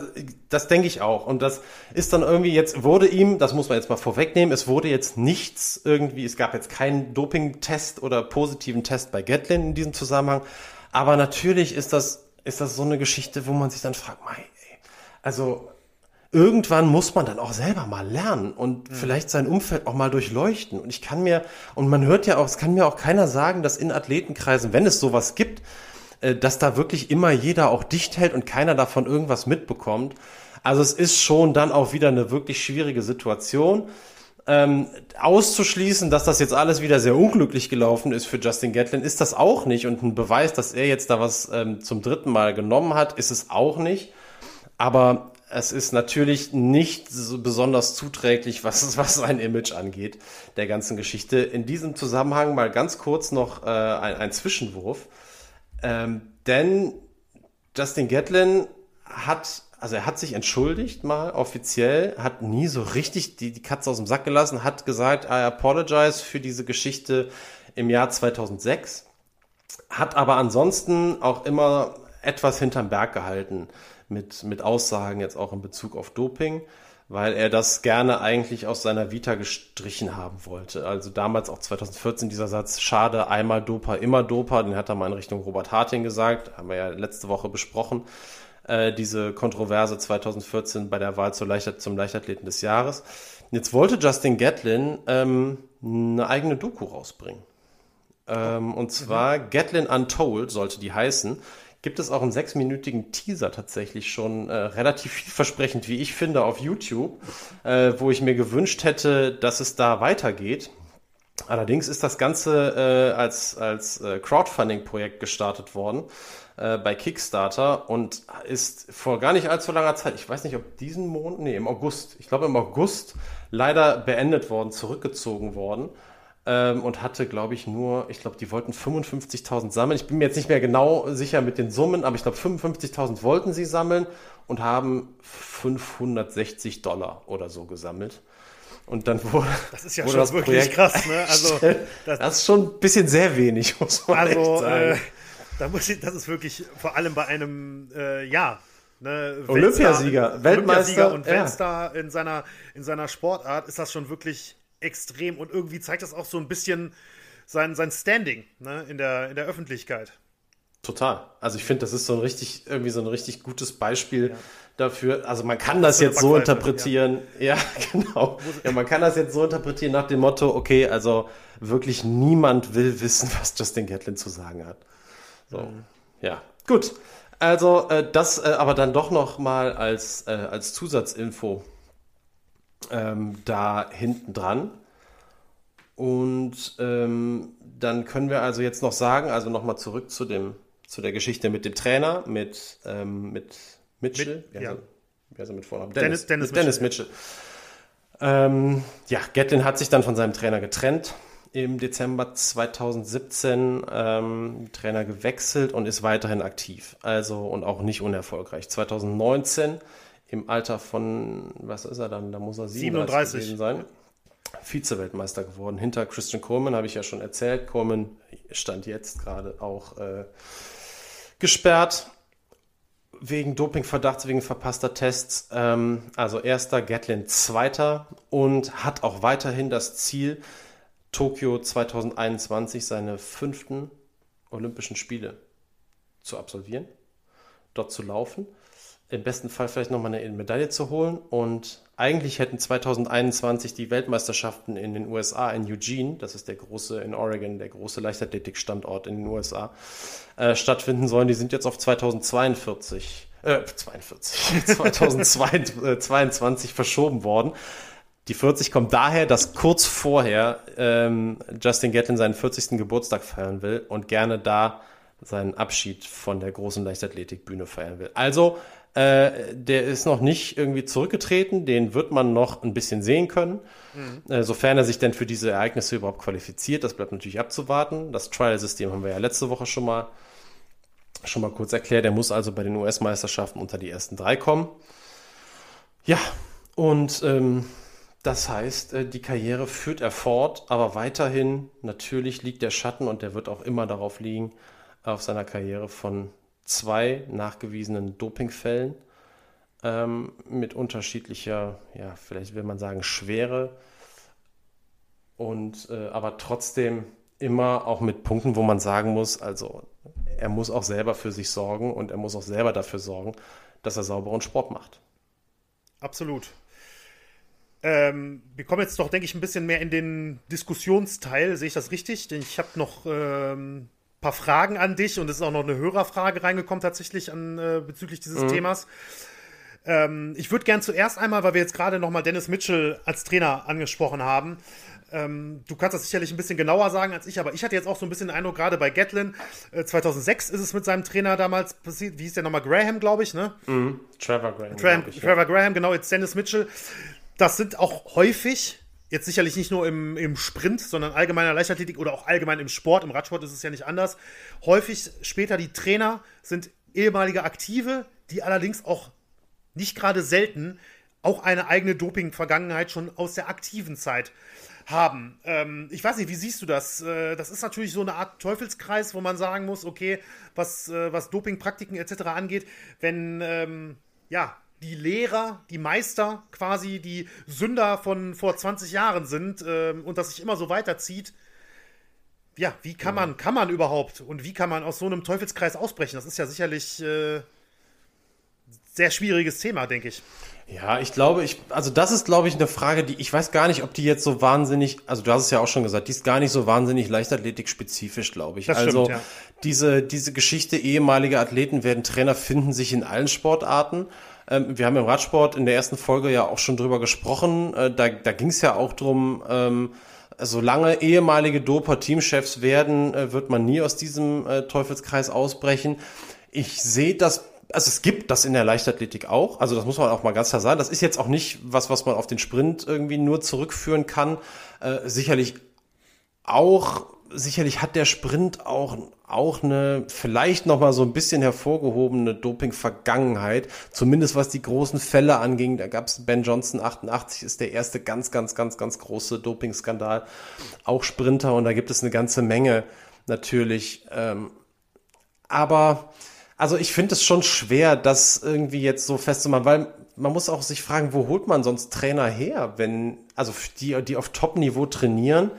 das denke ich auch. Und das ist dann irgendwie jetzt, wurde ihm, das muss man jetzt mal vorwegnehmen, es wurde jetzt nichts irgendwie, es gab jetzt keinen Doping-Test oder positiven Test bei Gatlin in diesem Zusammenhang. Aber natürlich ist das, ist das so eine Geschichte, wo man sich dann fragt, mei, ey, also irgendwann muss man dann auch selber mal lernen und mhm. vielleicht sein Umfeld auch mal durchleuchten. Und ich kann mir, und man hört ja auch, es kann mir auch keiner sagen, dass in Athletenkreisen, wenn es sowas gibt, äh, dass da wirklich immer jeder auch dicht hält und keiner davon irgendwas mitbekommt. Also es ist schon dann auch wieder eine wirklich schwierige Situation. Ähm, auszuschließen, dass das jetzt alles wieder sehr unglücklich gelaufen ist für Justin Gatlin, ist das auch nicht. Und ein Beweis, dass er jetzt da was ähm, zum dritten Mal genommen hat, ist es auch nicht. Aber es ist natürlich nicht so besonders zuträglich, was, *laughs* was sein Image angeht, der ganzen Geschichte. In diesem Zusammenhang mal ganz kurz noch äh, ein, ein Zwischenwurf. Ähm, denn Justin Gatlin hat, also er hat sich entschuldigt mal offiziell, hat nie so richtig die, die Katze aus dem Sack gelassen, hat gesagt, I apologize für diese Geschichte im Jahr 2006, hat aber ansonsten auch immer etwas hinterm Berg gehalten mit, mit Aussagen jetzt auch in Bezug auf Doping, weil er das gerne eigentlich aus seiner Vita gestrichen haben wollte. Also damals auch 2014 dieser Satz, schade, einmal Doper, immer Doper, den hat er mal in Richtung Robert Harting gesagt, haben wir ja letzte Woche besprochen, äh, diese Kontroverse 2014 bei der Wahl zum, Leichtath zum Leichtathleten des Jahres. Jetzt wollte Justin Gatlin ähm, eine eigene Doku rausbringen. Ähm, und zwar mhm. Gatlin Untold sollte die heißen gibt es auch einen sechsminütigen Teaser tatsächlich schon äh, relativ vielversprechend, wie ich finde, auf YouTube, äh, wo ich mir gewünscht hätte, dass es da weitergeht. Allerdings ist das Ganze äh, als, als äh, Crowdfunding-Projekt gestartet worden äh, bei Kickstarter und ist vor gar nicht allzu langer Zeit, ich weiß nicht, ob diesen Monat, nee, im August, ich glaube im August leider beendet worden, zurückgezogen worden ähm, und hatte, glaube ich, nur, ich glaube, die wollten 55.000 sammeln. Ich bin mir jetzt nicht mehr genau sicher mit den Summen, aber ich glaube, 55.000 wollten sie sammeln und haben 560 Dollar oder so gesammelt. Und dann *laughs* wurde das ist ja schon das wirklich Projekt krass, ne? *laughs* Also das, das, ist schon ein bisschen sehr wenig, *laughs* muss man also, sagen. Äh, da muss ich, das ist wirklich vor allem bei einem äh, ja Ne, Olympiasieger, Weltmeister Olympiasieger und Weltstar ja. in seiner in seiner Sportart ist das schon wirklich extrem und irgendwie zeigt das auch so ein bisschen sein, sein Standing ne, in, der, in der Öffentlichkeit. Total. Also ich finde, das ist so ein richtig, irgendwie so ein richtig gutes Beispiel ja. dafür. Also man kann das, das jetzt so interpretieren. Ja, ja *laughs* genau. Ja, man kann das jetzt so interpretieren nach dem Motto, okay, also wirklich niemand will wissen, was Justin Gatlin zu sagen hat. So, mhm. ja, gut. Also äh, das äh, aber dann doch noch mal als, äh, als Zusatzinfo ähm, da hinten dran. Und ähm, dann können wir also jetzt noch sagen, also nochmal zurück zu dem zu der Geschichte mit dem Trainer, mit, ähm, mit Mitchell. Mit, ja. Wer ist er mit Vornamen? Dennis, Dennis, Dennis, Dennis Mitchell. Ähm, ja, Gatlin hat sich dann von seinem Trainer getrennt im Dezember 2017 ähm, Trainer gewechselt und ist weiterhin aktiv. Also und auch nicht unerfolgreich. 2019 im Alter von, was ist er dann? Da muss er 37 gewesen sein. Vize-Weltmeister geworden. Hinter Christian Coleman habe ich ja schon erzählt. Coleman stand jetzt gerade auch äh, gesperrt wegen Dopingverdachts, wegen verpasster Tests. Ähm, also erster, Gatlin zweiter und hat auch weiterhin das Ziel, Tokio 2021 seine fünften Olympischen Spiele zu absolvieren, dort zu laufen. Im besten Fall vielleicht nochmal eine Medaille zu holen. Und eigentlich hätten 2021 die Weltmeisterschaften in den USA, in Eugene, das ist der große, in Oregon, der große Leichtathletikstandort in den USA, äh, stattfinden sollen. Die sind jetzt auf 2042, äh, 42, 2022 *laughs* verschoben worden. Die 40 kommt daher, dass kurz vorher ähm, Justin Gatlin seinen 40. Geburtstag feiern will und gerne da seinen Abschied von der großen Leichtathletikbühne feiern will. Also, äh, der ist noch nicht irgendwie zurückgetreten, den wird man noch ein bisschen sehen können, mhm. äh, sofern er sich denn für diese Ereignisse überhaupt qualifiziert. Das bleibt natürlich abzuwarten. Das Trial-System haben wir ja letzte Woche schon mal, schon mal kurz erklärt. Er muss also bei den US-Meisterschaften unter die ersten drei kommen. Ja, und ähm, das heißt, äh, die Karriere führt er fort, aber weiterhin natürlich liegt der Schatten und der wird auch immer darauf liegen, auf seiner Karriere von zwei nachgewiesenen Dopingfällen ähm, mit unterschiedlicher, ja, vielleicht will man sagen, Schwere und äh, aber trotzdem immer auch mit Punkten, wo man sagen muss, also er muss auch selber für sich sorgen und er muss auch selber dafür sorgen, dass er sauberen Sport macht. Absolut. Ähm, wir kommen jetzt doch, denke ich, ein bisschen mehr in den Diskussionsteil. Sehe ich das richtig? Denn ich habe noch ähm, paar Fragen an dich und es ist auch noch eine Hörerfrage reingekommen tatsächlich an, äh, bezüglich dieses mhm. Themas. Ähm, ich würde gern zuerst einmal, weil wir jetzt gerade nochmal Dennis Mitchell als Trainer angesprochen haben, ähm, du kannst das sicherlich ein bisschen genauer sagen als ich, aber ich hatte jetzt auch so ein bisschen den Eindruck, gerade bei Gatlin, äh, 2006 ist es mit seinem Trainer damals passiert, wie hieß der nochmal, Graham, glaube ich, ne? Mhm. Trevor Graham. Tra ich, Trevor ja. Graham, genau, jetzt Dennis Mitchell das sind auch häufig, jetzt sicherlich nicht nur im, im Sprint, sondern allgemeiner Leichtathletik oder auch allgemein im Sport, im Radsport ist es ja nicht anders, häufig später die Trainer sind ehemalige Aktive, die allerdings auch nicht gerade selten auch eine eigene Doping-Vergangenheit schon aus der aktiven Zeit haben. Ähm, ich weiß nicht, wie siehst du das? Äh, das ist natürlich so eine Art Teufelskreis, wo man sagen muss, okay, was, äh, was Dopingpraktiken etc. angeht, wenn ähm, ja, die Lehrer, die Meister quasi die Sünder von vor 20 Jahren sind ähm, und das sich immer so weiterzieht. Ja, wie kann man, kann man überhaupt und wie kann man aus so einem Teufelskreis ausbrechen? Das ist ja sicherlich äh, sehr schwieriges Thema, denke ich. Ja, ich glaube, ich, also das ist, glaube ich, eine Frage, die ich weiß gar nicht, ob die jetzt so wahnsinnig, also du hast es ja auch schon gesagt, die ist gar nicht so wahnsinnig Leichtathletik-spezifisch, glaube ich. Das also stimmt, ja. diese, diese Geschichte, ehemalige Athleten werden Trainer finden sich in allen Sportarten. Ähm, wir haben im Radsport in der ersten Folge ja auch schon drüber gesprochen. Äh, da da ging es ja auch drum, ähm, solange ehemalige Doper Teamchefs werden, äh, wird man nie aus diesem äh, Teufelskreis ausbrechen. Ich sehe das also es gibt das in der Leichtathletik auch, also das muss man auch mal ganz klar sagen. Das ist jetzt auch nicht was, was man auf den Sprint irgendwie nur zurückführen kann. Äh, sicherlich auch sicherlich hat der Sprint auch, auch eine vielleicht noch mal so ein bisschen hervorgehobene Doping-Vergangenheit, zumindest was die großen Fälle anging. Da gab es Ben Johnson 88 ist der erste ganz, ganz, ganz, ganz große Doping-Skandal. Auch Sprinter und da gibt es eine ganze Menge natürlich. Ähm, aber also ich finde es schon schwer, das irgendwie jetzt so festzumachen, weil man muss auch sich fragen, wo holt man sonst Trainer her, wenn, also die, die auf Top-Niveau trainieren,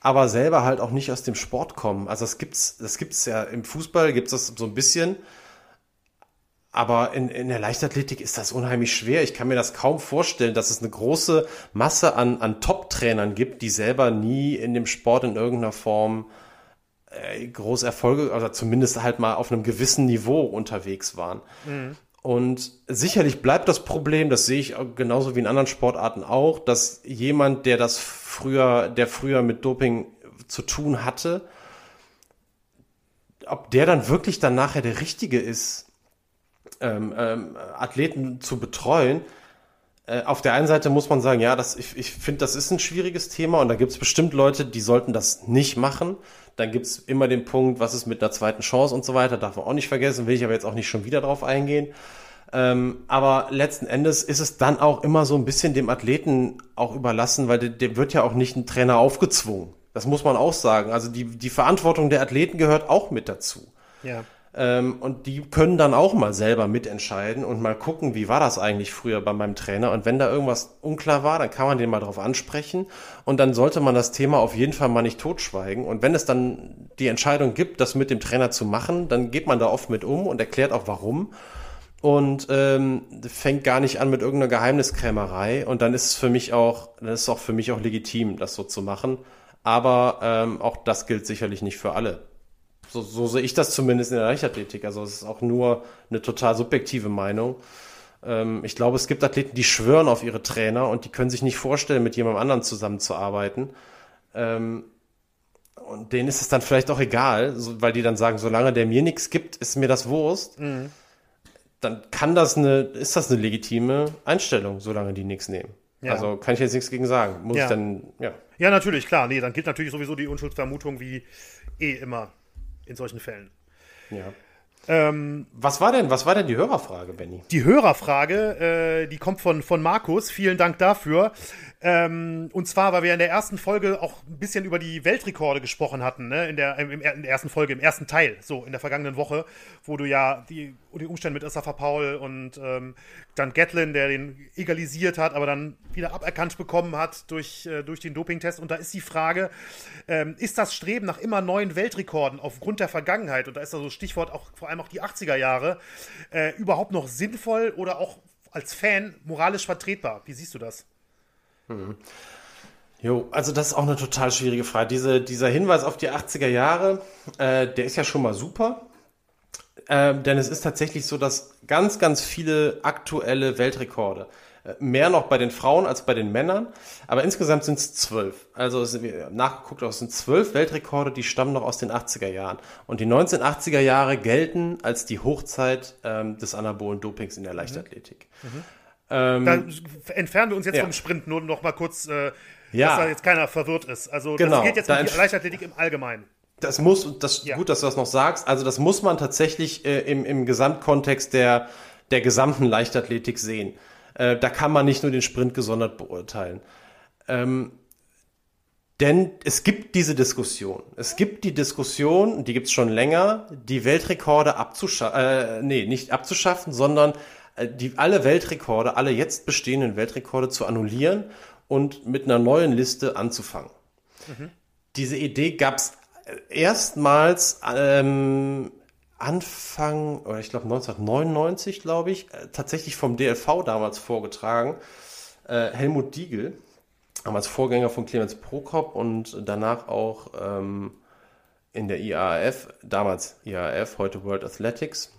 aber selber halt auch nicht aus dem Sport kommen. Also das gibt's, das gibt's ja im Fußball gibt's das so ein bisschen. Aber in, in der Leichtathletik ist das unheimlich schwer. Ich kann mir das kaum vorstellen, dass es eine große Masse an, an Top-Trainern gibt, die selber nie in dem Sport in irgendeiner Form äh, große Erfolge, oder zumindest halt mal auf einem gewissen Niveau unterwegs waren. Mhm. Und sicherlich bleibt das Problem, das sehe ich genauso wie in anderen Sportarten auch, dass jemand, der das früher, der früher mit Doping zu tun hatte, ob der dann wirklich dann nachher der Richtige ist, ähm, ähm, Athleten zu betreuen. Äh, auf der einen Seite muss man sagen, ja, das, ich, ich finde, das ist ein schwieriges Thema und da gibt es bestimmt Leute, die sollten das nicht machen. Dann gibt es immer den Punkt, was ist mit einer zweiten Chance und so weiter, darf man auch nicht vergessen, will ich aber jetzt auch nicht schon wieder drauf eingehen. Ähm, aber letzten Endes ist es dann auch immer so ein bisschen dem Athleten auch überlassen, weil dem, dem wird ja auch nicht ein Trainer aufgezwungen. Das muss man auch sagen. Also die, die Verantwortung der Athleten gehört auch mit dazu. Ja. Ähm, und die können dann auch mal selber mitentscheiden und mal gucken, wie war das eigentlich früher bei meinem Trainer. Und wenn da irgendwas unklar war, dann kann man den mal drauf ansprechen. Und dann sollte man das Thema auf jeden Fall mal nicht totschweigen. Und wenn es dann die Entscheidung gibt, das mit dem Trainer zu machen, dann geht man da oft mit um und erklärt auch warum. Und ähm, fängt gar nicht an mit irgendeiner Geheimniskrämerei. Und dann ist es für mich auch, dann ist es auch für mich auch legitim, das so zu machen. Aber ähm, auch das gilt sicherlich nicht für alle. So, so sehe ich das zumindest in der Leichtathletik. Also es ist auch nur eine total subjektive Meinung. Ähm, ich glaube, es gibt Athleten, die schwören auf ihre Trainer und die können sich nicht vorstellen, mit jemandem anderen zusammenzuarbeiten. Ähm, und denen ist es dann vielleicht auch egal, weil die dann sagen, solange der mir nichts gibt, ist mir das Wurst. Mhm. Dann kann das eine, ist das eine legitime Einstellung, solange die nichts nehmen. Ja. Also kann ich jetzt nichts gegen sagen. Muss ja. ich dann, ja. Ja, natürlich, klar. Nee, dann gilt natürlich sowieso die Unschuldsvermutung wie eh immer in solchen Fällen. Ja. Ähm, was war denn, was war denn die Hörerfrage, Benny? Die Hörerfrage, äh, die kommt von, von Markus. Vielen Dank dafür. Ähm, und zwar, weil wir in der ersten Folge auch ein bisschen über die Weltrekorde gesprochen hatten, ne? in, der, im, in der ersten Folge, im ersten Teil, so in der vergangenen Woche, wo du ja die, die Umstände mit Issa Paul und ähm, dann Gatlin, der den egalisiert hat, aber dann wieder aberkannt bekommen hat durch, äh, durch den Dopingtest. Und da ist die Frage, ähm, ist das Streben nach immer neuen Weltrekorden aufgrund der Vergangenheit, und da ist da so Stichwort auch vor allem auch die 80er Jahre, äh, überhaupt noch sinnvoll oder auch als Fan moralisch vertretbar? Wie siehst du das? Mhm. Jo, also das ist auch eine total schwierige Frage. Diese, dieser Hinweis auf die 80er Jahre, äh, der ist ja schon mal super. Äh, denn es ist tatsächlich so, dass ganz, ganz viele aktuelle Weltrekorde, mehr noch bei den Frauen als bei den Männern, aber insgesamt sind es zwölf. Also es, nachgeguckt, es sind zwölf Weltrekorde, die stammen noch aus den 80er Jahren. Und die 1980er Jahre gelten als die Hochzeit ähm, des anabolen Dopings in der mhm. Leichtathletik. Mhm. Ähm, Dann entfernen wir uns jetzt ja. vom Sprint nur noch mal kurz, äh, ja. dass da jetzt keiner verwirrt ist. Also genau. das geht jetzt um die Leichtathletik im Allgemeinen. Das muss, das ja. gut, dass du das noch sagst. Also das muss man tatsächlich äh, im, im Gesamtkontext der der gesamten Leichtathletik sehen. Äh, da kann man nicht nur den Sprint gesondert beurteilen. Ähm, denn es gibt diese Diskussion. Es gibt die Diskussion, die gibt es schon länger, die Weltrekorde abzuschaffen, äh, nee, nicht abzuschaffen, sondern äh, die, alle Weltrekorde, alle jetzt bestehenden Weltrekorde zu annullieren und mit einer neuen Liste anzufangen. Mhm. Diese Idee gab es erstmals ähm, Anfang, oder ich glaube 1999, glaube ich, äh, tatsächlich vom DLV damals vorgetragen. Äh, Helmut Diegel, damals Vorgänger von Clemens Prokop und danach auch ähm, in der IAAF, damals IAAF, heute World Athletics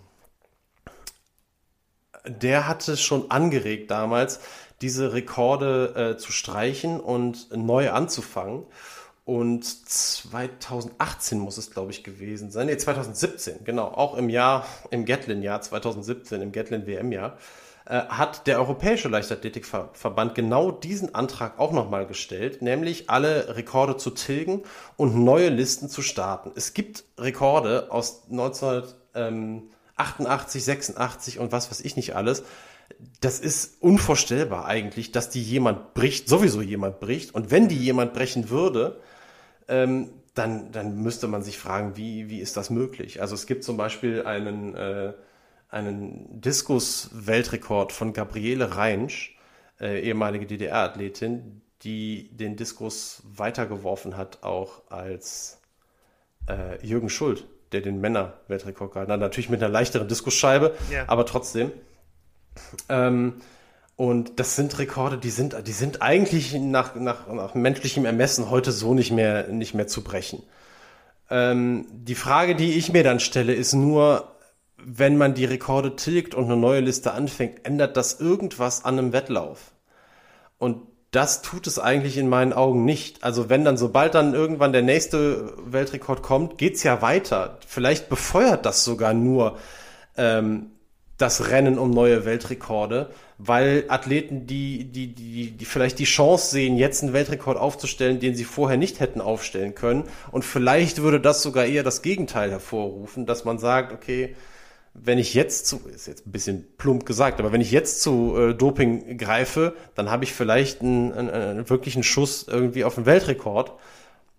der hatte schon angeregt damals, diese Rekorde äh, zu streichen und neu anzufangen. Und 2018 muss es, glaube ich, gewesen sein. Nee, 2017, genau. Auch im Jahr, im Gatlin-Jahr 2017, im Gatlin-WM-Jahr, äh, hat der Europäische Leichtathletikverband genau diesen Antrag auch nochmal gestellt, nämlich alle Rekorde zu tilgen und neue Listen zu starten. Es gibt Rekorde aus 19... Ähm, 88, 86 und was weiß ich nicht alles. Das ist unvorstellbar eigentlich, dass die jemand bricht, sowieso jemand bricht. Und wenn die jemand brechen würde, ähm, dann, dann müsste man sich fragen, wie, wie ist das möglich? Also es gibt zum Beispiel einen, äh, einen Diskus-Weltrekord von Gabriele Reinsch, äh, ehemalige DDR-Athletin, die den Diskus weitergeworfen hat, auch als äh, Jürgen Schuld der den Männer-Weltrekord gehalten hat. Natürlich mit einer leichteren Diskusscheibe, ja. aber trotzdem. Ähm, und das sind Rekorde, die sind, die sind eigentlich nach, nach, nach menschlichem Ermessen heute so nicht mehr, nicht mehr zu brechen. Ähm, die Frage, die ich mir dann stelle, ist nur, wenn man die Rekorde tilgt und eine neue Liste anfängt, ändert das irgendwas an einem Wettlauf? Und das tut es eigentlich in meinen Augen nicht. Also wenn dann, sobald dann irgendwann der nächste Weltrekord kommt, geht's ja weiter. Vielleicht befeuert das sogar nur ähm, das Rennen um neue Weltrekorde, weil Athleten, die, die, die, die vielleicht die Chance sehen, jetzt einen Weltrekord aufzustellen, den sie vorher nicht hätten aufstellen können. Und vielleicht würde das sogar eher das Gegenteil hervorrufen, dass man sagt, okay, wenn ich jetzt zu, ist jetzt ein bisschen plump gesagt, aber wenn ich jetzt zu äh, Doping greife, dann habe ich vielleicht einen, einen, einen wirklichen Schuss irgendwie auf den Weltrekord,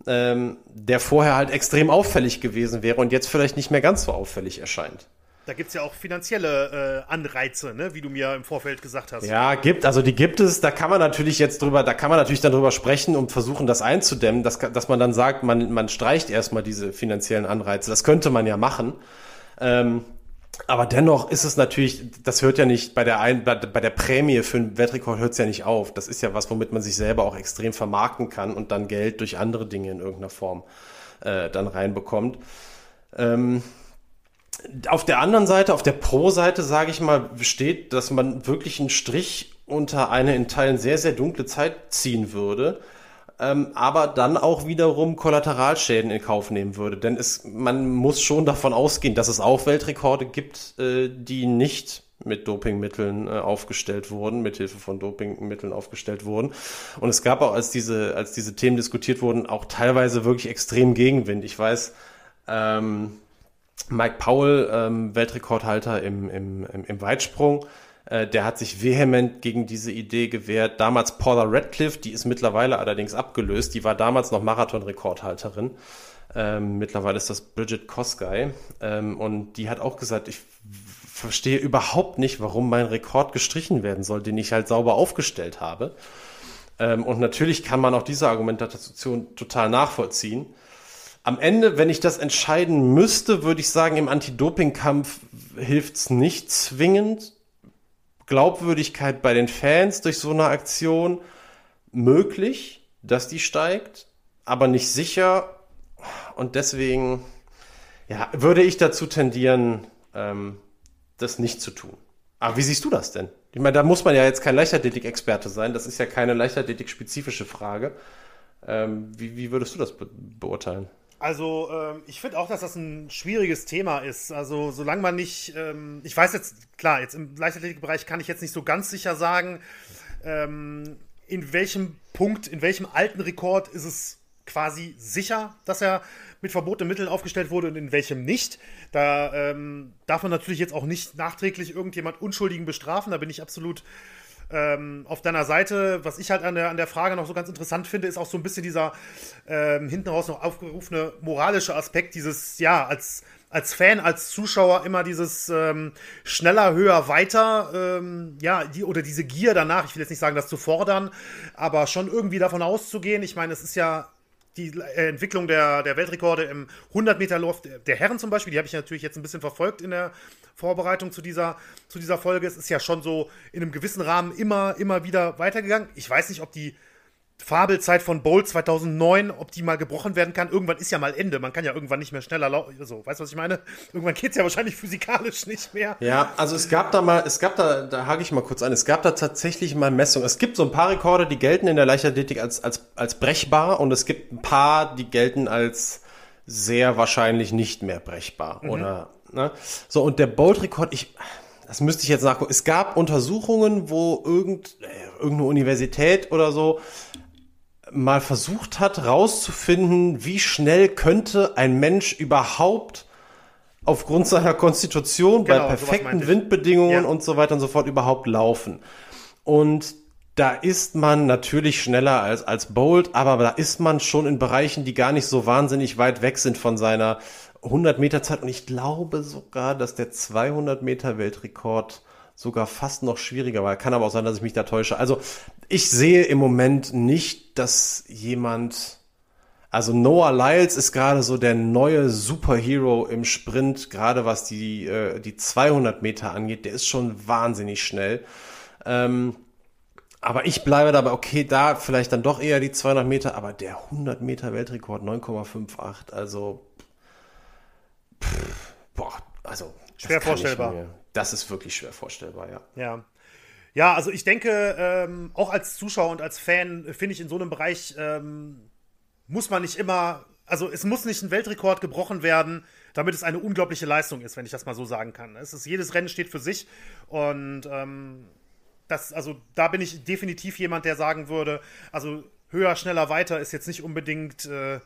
ähm, der vorher halt extrem auffällig gewesen wäre und jetzt vielleicht nicht mehr ganz so auffällig erscheint. Da gibt es ja auch finanzielle äh, Anreize, ne? wie du mir im Vorfeld gesagt hast. Ja, gibt, also die gibt es, da kann man natürlich jetzt drüber, da kann man natürlich dann drüber sprechen und versuchen, das einzudämmen, dass, dass man dann sagt, man, man streicht erstmal diese finanziellen Anreize. Das könnte man ja machen. Ähm, aber dennoch ist es natürlich, das hört ja nicht bei der, ein, bei, bei der Prämie für einen Weltrekord hört es ja nicht auf. Das ist ja was, womit man sich selber auch extrem vermarkten kann und dann Geld durch andere Dinge in irgendeiner Form äh, dann reinbekommt. Ähm, auf der anderen Seite, auf der Pro-Seite, sage ich mal, steht, dass man wirklich einen Strich unter eine in Teilen sehr, sehr dunkle Zeit ziehen würde ähm, aber dann auch wiederum Kollateralschäden in Kauf nehmen würde. Denn es, man muss schon davon ausgehen, dass es auch Weltrekorde gibt, äh, die nicht mit Dopingmitteln äh, aufgestellt wurden, mit Hilfe von Dopingmitteln aufgestellt wurden. Und es gab auch, als diese, als diese Themen diskutiert wurden, auch teilweise wirklich extrem Gegenwind. Ich weiß, ähm, Mike Powell, ähm, Weltrekordhalter im, im, im, im Weitsprung, äh, der hat sich vehement gegen diese Idee gewehrt. Damals Paula Radcliffe, die ist mittlerweile allerdings abgelöst, die war damals noch Marathon-Rekordhalterin. Ähm, mittlerweile ist das Bridget Kosgei. Ähm, und die hat auch gesagt, ich verstehe überhaupt nicht, warum mein Rekord gestrichen werden soll, den ich halt sauber aufgestellt habe. Ähm, und natürlich kann man auch diese Argumentation total nachvollziehen. Am Ende, wenn ich das entscheiden müsste, würde ich sagen, im Anti-Doping-Kampf hilft es nicht zwingend. Glaubwürdigkeit bei den Fans durch so eine Aktion möglich, dass die steigt, aber nicht sicher. Und deswegen ja, würde ich dazu tendieren, ähm, das nicht zu tun. Aber wie siehst du das denn? Ich meine, da muss man ja jetzt kein Leichtathletik-Experte sein. Das ist ja keine Leichtathletik-spezifische Frage. Ähm, wie, wie würdest du das be beurteilen? Also ähm, ich finde auch, dass das ein schwieriges Thema ist. Also solange man nicht, ähm, ich weiß jetzt, klar, jetzt im Leichtathletikbereich kann ich jetzt nicht so ganz sicher sagen, ähm, in welchem Punkt, in welchem alten Rekord ist es quasi sicher, dass er mit verbotenen Mitteln aufgestellt wurde und in welchem nicht. Da ähm, darf man natürlich jetzt auch nicht nachträglich irgendjemand Unschuldigen bestrafen. Da bin ich absolut ähm, auf deiner Seite, was ich halt an der, an der Frage noch so ganz interessant finde, ist auch so ein bisschen dieser ähm, hinten raus noch aufgerufene moralische Aspekt, dieses, ja, als, als Fan, als Zuschauer immer dieses ähm, schneller, höher, weiter, ähm, ja, die, oder diese Gier danach, ich will jetzt nicht sagen, das zu fordern, aber schon irgendwie davon auszugehen. Ich meine, es ist ja die äh, Entwicklung der, der Weltrekorde im 100-Meter-Lauf der Herren zum Beispiel, die habe ich natürlich jetzt ein bisschen verfolgt in der Vorbereitung zu dieser, zu dieser Folge. Es ist ja schon so in einem gewissen Rahmen immer, immer wieder weitergegangen. Ich weiß nicht, ob die Fabelzeit von Bolt 2009, ob die mal gebrochen werden kann. Irgendwann ist ja mal Ende. Man kann ja irgendwann nicht mehr schneller laufen. So, weißt du, was ich meine? Irgendwann geht es ja wahrscheinlich physikalisch nicht mehr. Ja, also es gab da mal, es gab da, da hake ich mal kurz an, es gab da tatsächlich mal Messungen. Es gibt so ein paar Rekorde, die gelten in der Leichtathletik als, als, als brechbar und es gibt ein paar, die gelten als sehr wahrscheinlich nicht mehr brechbar. Mhm. Oder, ne? So, und der Bolt-Rekord, ich, das müsste ich jetzt nachgucken. Es gab Untersuchungen, wo irgend, äh, irgendeine Universität oder so mal versucht hat, rauszufinden, wie schnell könnte ein Mensch überhaupt aufgrund seiner Konstitution genau, bei perfekten Windbedingungen ja. und so weiter und so fort überhaupt laufen. Und da ist man natürlich schneller als, als Bolt, aber da ist man schon in Bereichen, die gar nicht so wahnsinnig weit weg sind von seiner 100 Meter Zeit. Und ich glaube sogar, dass der 200 Meter Weltrekord sogar fast noch schwieriger, weil kann aber auch sein, dass ich mich da täusche. Also ich sehe im Moment nicht, dass jemand, also Noah Lyles ist gerade so der neue Superhero im Sprint, gerade was die, äh, die 200 Meter angeht, der ist schon wahnsinnig schnell. Ähm, aber ich bleibe dabei, okay, da vielleicht dann doch eher die 200 Meter, aber der 100 Meter Weltrekord 9,58, also pff, boah, also Schwer vorstellbar. das ist wirklich schwer vorstellbar, ja. Ja. Ja, also ich denke, ähm, auch als Zuschauer und als Fan finde ich in so einem Bereich ähm, muss man nicht immer, also es muss nicht ein Weltrekord gebrochen werden, damit es eine unglaubliche Leistung ist, wenn ich das mal so sagen kann. Es ist, jedes Rennen steht für sich und ähm, das, also da bin ich definitiv jemand, der sagen würde, also höher, schneller, weiter ist jetzt nicht unbedingt äh,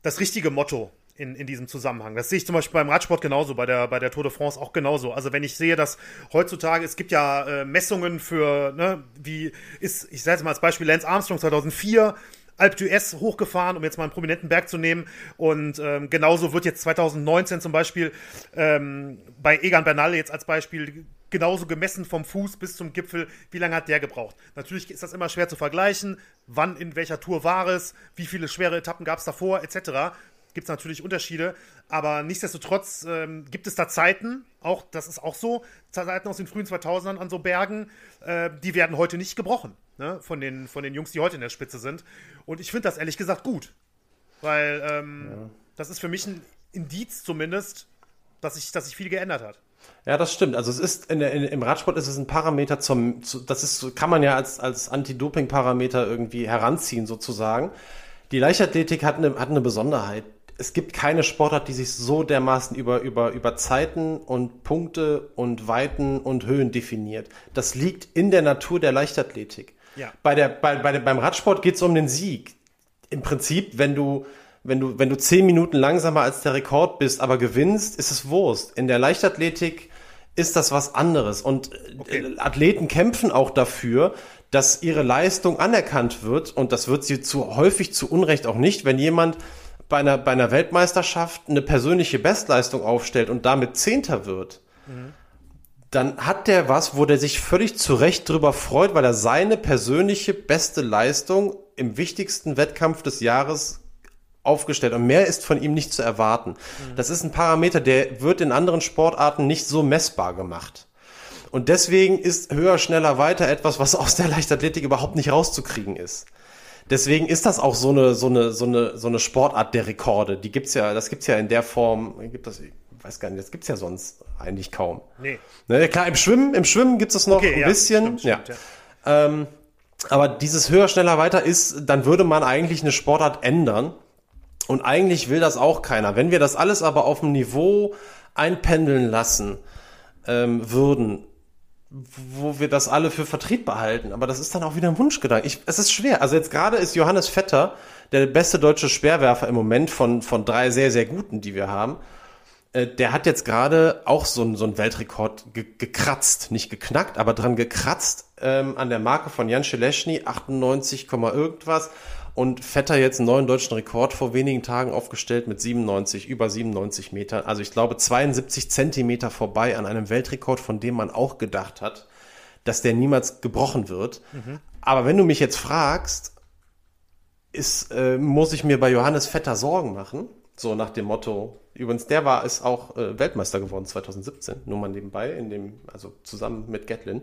das richtige Motto in, in diesem Zusammenhang. Das sehe ich zum Beispiel beim Radsport genauso, bei der, bei der Tour de France auch genauso. Also wenn ich sehe, dass heutzutage, es gibt ja äh, Messungen für, ne, wie ist, ich sage jetzt mal als Beispiel Lance Armstrong 2004, Alp d'Huez hochgefahren, um jetzt mal einen prominenten Berg zu nehmen. Und ähm, genauso wird jetzt 2019 zum Beispiel ähm, bei Egan Bernal jetzt als Beispiel genauso gemessen vom Fuß bis zum Gipfel. Wie lange hat der gebraucht? Natürlich ist das immer schwer zu vergleichen. Wann, in welcher Tour war es? Wie viele schwere Etappen gab es davor? Etc gibt es natürlich Unterschiede, aber nichtsdestotrotz ähm, gibt es da Zeiten, auch das ist auch so, Zeiten aus den frühen 2000ern an so Bergen, äh, die werden heute nicht gebrochen, ne? von, den, von den Jungs, die heute in der Spitze sind. Und ich finde das ehrlich gesagt gut, weil ähm, ja. das ist für mich ein Indiz zumindest, dass sich dass sich viel geändert hat. Ja, das stimmt. Also es ist in in, im Radsport ist es ein Parameter zum, zu, das ist, kann man ja als, als Anti-Doping-Parameter irgendwie heranziehen sozusagen. Die Leichtathletik hat eine, hat eine Besonderheit es gibt keine Sportart, die sich so dermaßen über, über, über Zeiten und Punkte und Weiten und Höhen definiert. Das liegt in der Natur der Leichtathletik. Ja. Bei der, bei, bei, beim Radsport geht es um den Sieg. Im Prinzip, wenn du, wenn du, wenn du zehn Minuten langsamer als der Rekord bist, aber gewinnst, ist es Wurst. In der Leichtathletik ist das was anderes. Und okay. Athleten kämpfen auch dafür, dass ihre Leistung anerkannt wird. Und das wird sie zu häufig zu Unrecht auch nicht, wenn jemand bei einer, bei einer Weltmeisterschaft eine persönliche Bestleistung aufstellt und damit Zehnter wird, mhm. dann hat der was, wo der sich völlig zu Recht drüber freut, weil er seine persönliche beste Leistung im wichtigsten Wettkampf des Jahres aufgestellt und mehr ist von ihm nicht zu erwarten. Mhm. Das ist ein Parameter, der wird in anderen Sportarten nicht so messbar gemacht. Und deswegen ist höher, schneller, weiter etwas, was aus der Leichtathletik überhaupt nicht rauszukriegen ist. Deswegen ist das auch so eine, so eine, so eine, so eine Sportart der Rekorde. Die gibt's ja, das gibt's ja in der Form, gibt das, ich weiß gar nicht, das gibt's ja sonst eigentlich kaum. Nee. Ne, klar, im Schwimmen, im Schwimmen gibt es noch okay, ein ja, bisschen. Stimmt, ja. ja. Ähm, aber dieses höher, schneller, weiter ist, dann würde man eigentlich eine Sportart ändern. Und eigentlich will das auch keiner. Wenn wir das alles aber auf dem Niveau einpendeln lassen ähm, würden, wo wir das alle für vertretbar halten. Aber das ist dann auch wieder ein Wunschgedanke. Ich, es ist schwer. Also jetzt gerade ist Johannes Vetter der beste deutsche Speerwerfer im Moment von, von drei sehr, sehr guten, die wir haben. Äh, der hat jetzt gerade auch so, ein, so einen Weltrekord ge gekratzt, nicht geknackt, aber dran gekratzt ähm, an der Marke von Jan Scheleshny, 98, irgendwas. Und Vetter jetzt einen neuen deutschen Rekord vor wenigen Tagen aufgestellt mit 97, über 97 Meter. Also ich glaube 72 Zentimeter vorbei an einem Weltrekord, von dem man auch gedacht hat, dass der niemals gebrochen wird. Mhm. Aber wenn du mich jetzt fragst, ist, äh, muss ich mir bei Johannes Vetter Sorgen machen? So nach dem Motto, übrigens, der war ist auch äh, Weltmeister geworden 2017, nur mal nebenbei, in dem, also zusammen mit Gatlin.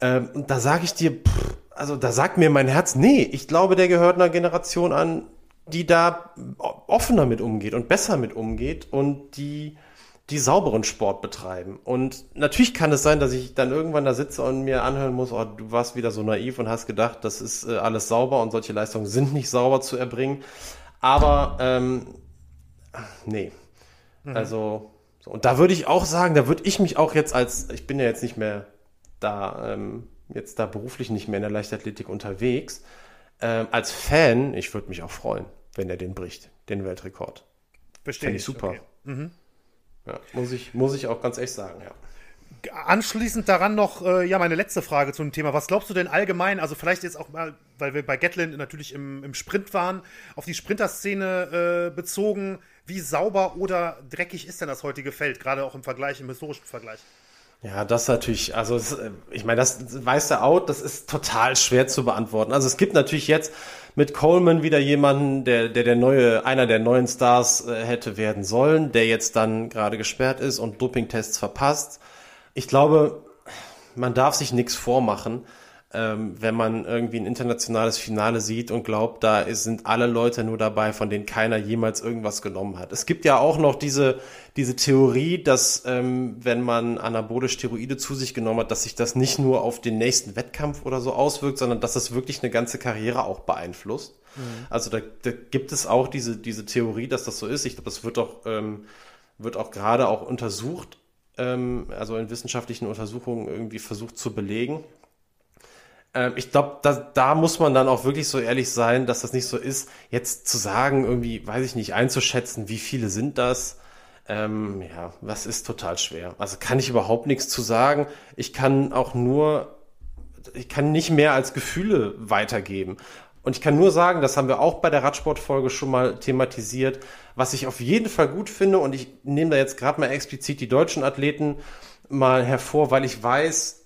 Ähm, da sage ich dir, pff, also da sagt mir mein Herz, nee, ich glaube, der gehört einer Generation an, die da offener mit umgeht und besser mit umgeht und die die sauberen Sport betreiben. Und natürlich kann es sein, dass ich dann irgendwann da sitze und mir anhören muss, oh, du warst wieder so naiv und hast gedacht, das ist äh, alles sauber und solche Leistungen sind nicht sauber zu erbringen. Aber ähm, nee. Mhm. Also, so. und da würde ich auch sagen, da würde ich mich auch jetzt als, ich bin ja jetzt nicht mehr da ähm, jetzt da beruflich nicht mehr in der Leichtathletik unterwegs. Ähm, als Fan, ich würde mich auch freuen, wenn er den bricht, den Weltrekord. Verstehe ich super. Okay. Mhm. Ja, muss ich, muss ich auch ganz echt sagen, ja. Anschließend daran noch, äh, ja, meine letzte Frage zum Thema. Was glaubst du denn allgemein, also vielleicht jetzt auch mal, weil wir bei Gatlin natürlich im, im Sprint waren, auf die Sprinterszene äh, bezogen, wie sauber oder dreckig ist denn das heutige Feld, gerade auch im Vergleich, im historischen Vergleich? Ja, das natürlich, also äh, ich meine, das weiße Out, das ist total schwer zu beantworten. Also es gibt natürlich jetzt mit Coleman wieder jemanden, der der, der neue, einer der neuen Stars äh, hätte werden sollen, der jetzt dann gerade gesperrt ist und Dopingtests verpasst. Ich glaube, man darf sich nichts vormachen. Ähm, wenn man irgendwie ein internationales Finale sieht und glaubt, da ist, sind alle Leute nur dabei, von denen keiner jemals irgendwas genommen hat. Es gibt ja auch noch diese, diese Theorie, dass ähm, wenn man anabole Steroide zu sich genommen hat, dass sich das nicht nur auf den nächsten Wettkampf oder so auswirkt, sondern dass das wirklich eine ganze Karriere auch beeinflusst. Mhm. Also da, da gibt es auch diese, diese Theorie, dass das so ist. Ich glaube, das wird auch, ähm, wird auch gerade auch untersucht, ähm, also in wissenschaftlichen Untersuchungen irgendwie versucht zu belegen. Ähm, ich glaube, da, da muss man dann auch wirklich so ehrlich sein, dass das nicht so ist, jetzt zu sagen, irgendwie, weiß ich nicht, einzuschätzen, wie viele sind das. Ähm, ja, was ist total schwer. Also kann ich überhaupt nichts zu sagen. Ich kann auch nur, ich kann nicht mehr als Gefühle weitergeben. Und ich kann nur sagen, das haben wir auch bei der Radsportfolge schon mal thematisiert, was ich auf jeden Fall gut finde. Und ich nehme da jetzt gerade mal explizit die deutschen Athleten mal hervor, weil ich weiß,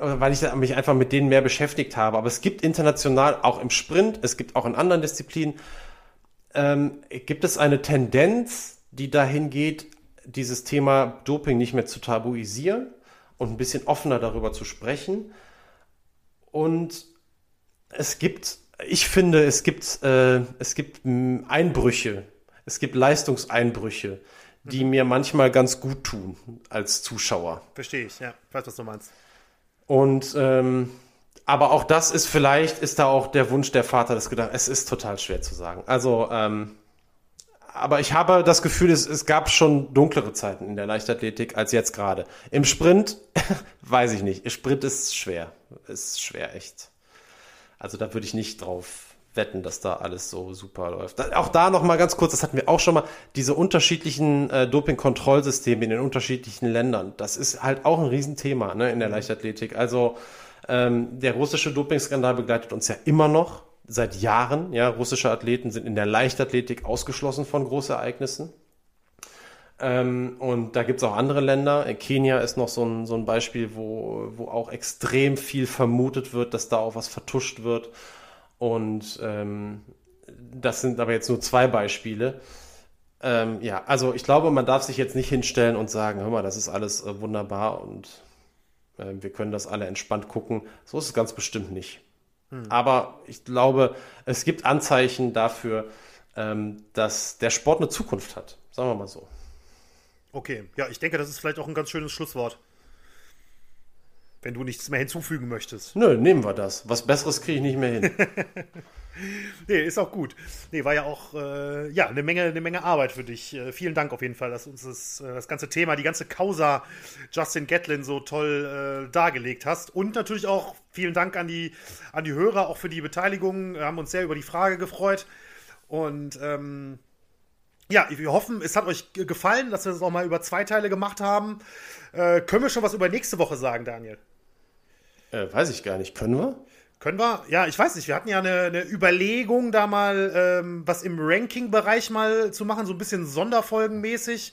weil ich mich einfach mit denen mehr beschäftigt habe. Aber es gibt international auch im Sprint, es gibt auch in anderen Disziplinen, ähm, gibt es eine Tendenz, die dahin geht, dieses Thema Doping nicht mehr zu tabuisieren und ein bisschen offener darüber zu sprechen. Und es gibt, ich finde, es gibt, äh, es gibt Einbrüche, es gibt Leistungseinbrüche, die mhm. mir manchmal ganz gut tun als Zuschauer. Verstehe ich, ja. Ich weiß, was du meinst. Und ähm, aber auch das ist vielleicht, ist da auch der Wunsch der Vater des Gedanken. Es ist total schwer zu sagen. Also, ähm, aber ich habe das Gefühl, es, es gab schon dunklere Zeiten in der Leichtathletik als jetzt gerade. Im Sprint *laughs* weiß ich nicht. Sprint ist schwer. Ist schwer, echt. Also da würde ich nicht drauf wetten, dass da alles so super läuft. Auch da noch mal ganz kurz, das hatten wir auch schon mal, diese unterschiedlichen äh, Doping-Kontrollsysteme in den unterschiedlichen Ländern. Das ist halt auch ein Riesenthema ne, in der mhm. Leichtathletik. Also ähm, der russische Dopingskandal begleitet uns ja immer noch seit Jahren. Ja, russische Athleten sind in der Leichtathletik ausgeschlossen von Großereignissen. Ähm, und da gibt es auch andere Länder. In Kenia ist noch so ein, so ein Beispiel, wo, wo auch extrem viel vermutet wird, dass da auch was vertuscht wird. Und ähm, das sind aber jetzt nur zwei Beispiele. Ähm, ja, also ich glaube, man darf sich jetzt nicht hinstellen und sagen, hör mal, das ist alles äh, wunderbar und äh, wir können das alle entspannt gucken. So ist es ganz bestimmt nicht. Hm. Aber ich glaube, es gibt Anzeichen dafür, ähm, dass der Sport eine Zukunft hat. Sagen wir mal so. Okay, ja, ich denke, das ist vielleicht auch ein ganz schönes Schlusswort. Wenn du nichts mehr hinzufügen möchtest. Nö, nehmen wir das. Was Besseres kriege ich nicht mehr hin. *laughs* nee, ist auch gut. Nee, war ja auch äh, ja, eine, Menge, eine Menge Arbeit für dich. Äh, vielen Dank auf jeden Fall, dass du uns das, äh, das ganze Thema, die ganze Causa Justin Gatlin so toll äh, dargelegt hast. Und natürlich auch vielen Dank an die, an die Hörer, auch für die Beteiligung. Wir haben uns sehr über die Frage gefreut. Und ähm, ja, wir hoffen, es hat euch gefallen, dass wir das auch mal über zwei Teile gemacht haben. Äh, können wir schon was über nächste Woche sagen, Daniel? Äh, weiß ich gar nicht. Können wir? Können wir? Ja, ich weiß nicht. Wir hatten ja eine, eine Überlegung, da mal ähm, was im Ranking-Bereich mal zu machen, so ein bisschen Sonderfolgenmäßig.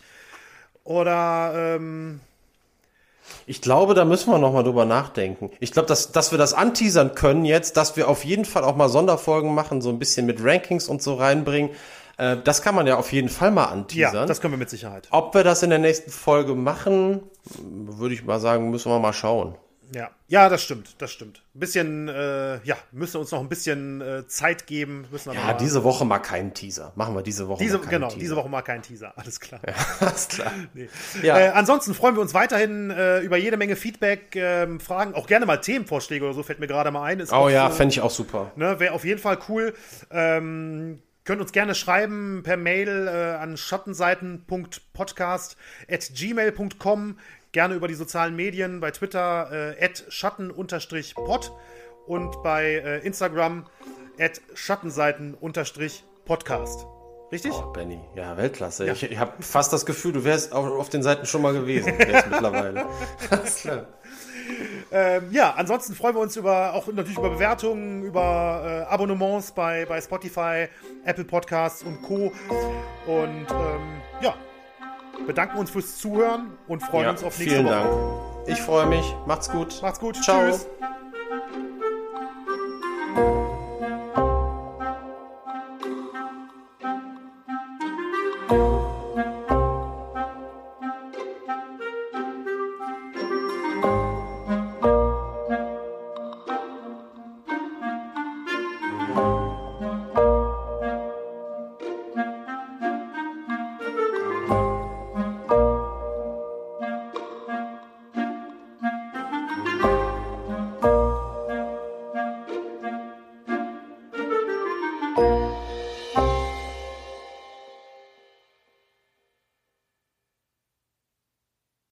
Oder. Ähm ich glaube, da müssen wir noch mal drüber nachdenken. Ich glaube, dass, dass wir das anteasern können jetzt, dass wir auf jeden Fall auch mal Sonderfolgen machen, so ein bisschen mit Rankings und so reinbringen. Äh, das kann man ja auf jeden Fall mal anteasern. Ja, das können wir mit Sicherheit. Ob wir das in der nächsten Folge machen, würde ich mal sagen, müssen wir mal schauen. Ja, ja, das stimmt, das stimmt. Ein bisschen, äh, ja, müssen uns noch ein bisschen äh, Zeit geben. Müssen ja, diese Woche mal keinen Teaser. Machen wir diese Woche diese, mal Genau, Teaser. diese Woche mal keinen Teaser. *laughs* Alles klar. Ja, *laughs* alles klar. *laughs* nee. ja. Äh, ansonsten freuen wir uns weiterhin äh, über jede Menge Feedback, ähm, Fragen, auch gerne mal Themenvorschläge oder so, fällt mir gerade mal ein. Ist oh ja, fände ich auch super. Ne, Wäre auf jeden Fall cool. Ähm, Könnt uns gerne schreiben per Mail äh, an schattenseiten.podcast.gmail.com. Gerne über die sozialen Medien, bei Twitter äh, schatten-pod und bei äh, Instagram schattenseiten-podcast. Richtig? Oh, Benny, ja, Weltklasse. Ja. Ich, ich habe fast das Gefühl, du wärst auf, auf den Seiten schon mal gewesen, jetzt *laughs* mittlerweile. *laughs* Alles klar. Ähm, ja, ansonsten freuen wir uns über auch natürlich über Bewertungen, über äh, Abonnements bei, bei Spotify, Apple Podcasts und Co. Und ähm, ja, bedanken uns fürs Zuhören und freuen ja, uns auf nächste vielen Woche. Vielen Dank. Ich freue mich. Macht's gut. Macht's gut. Ciao. Tschüss.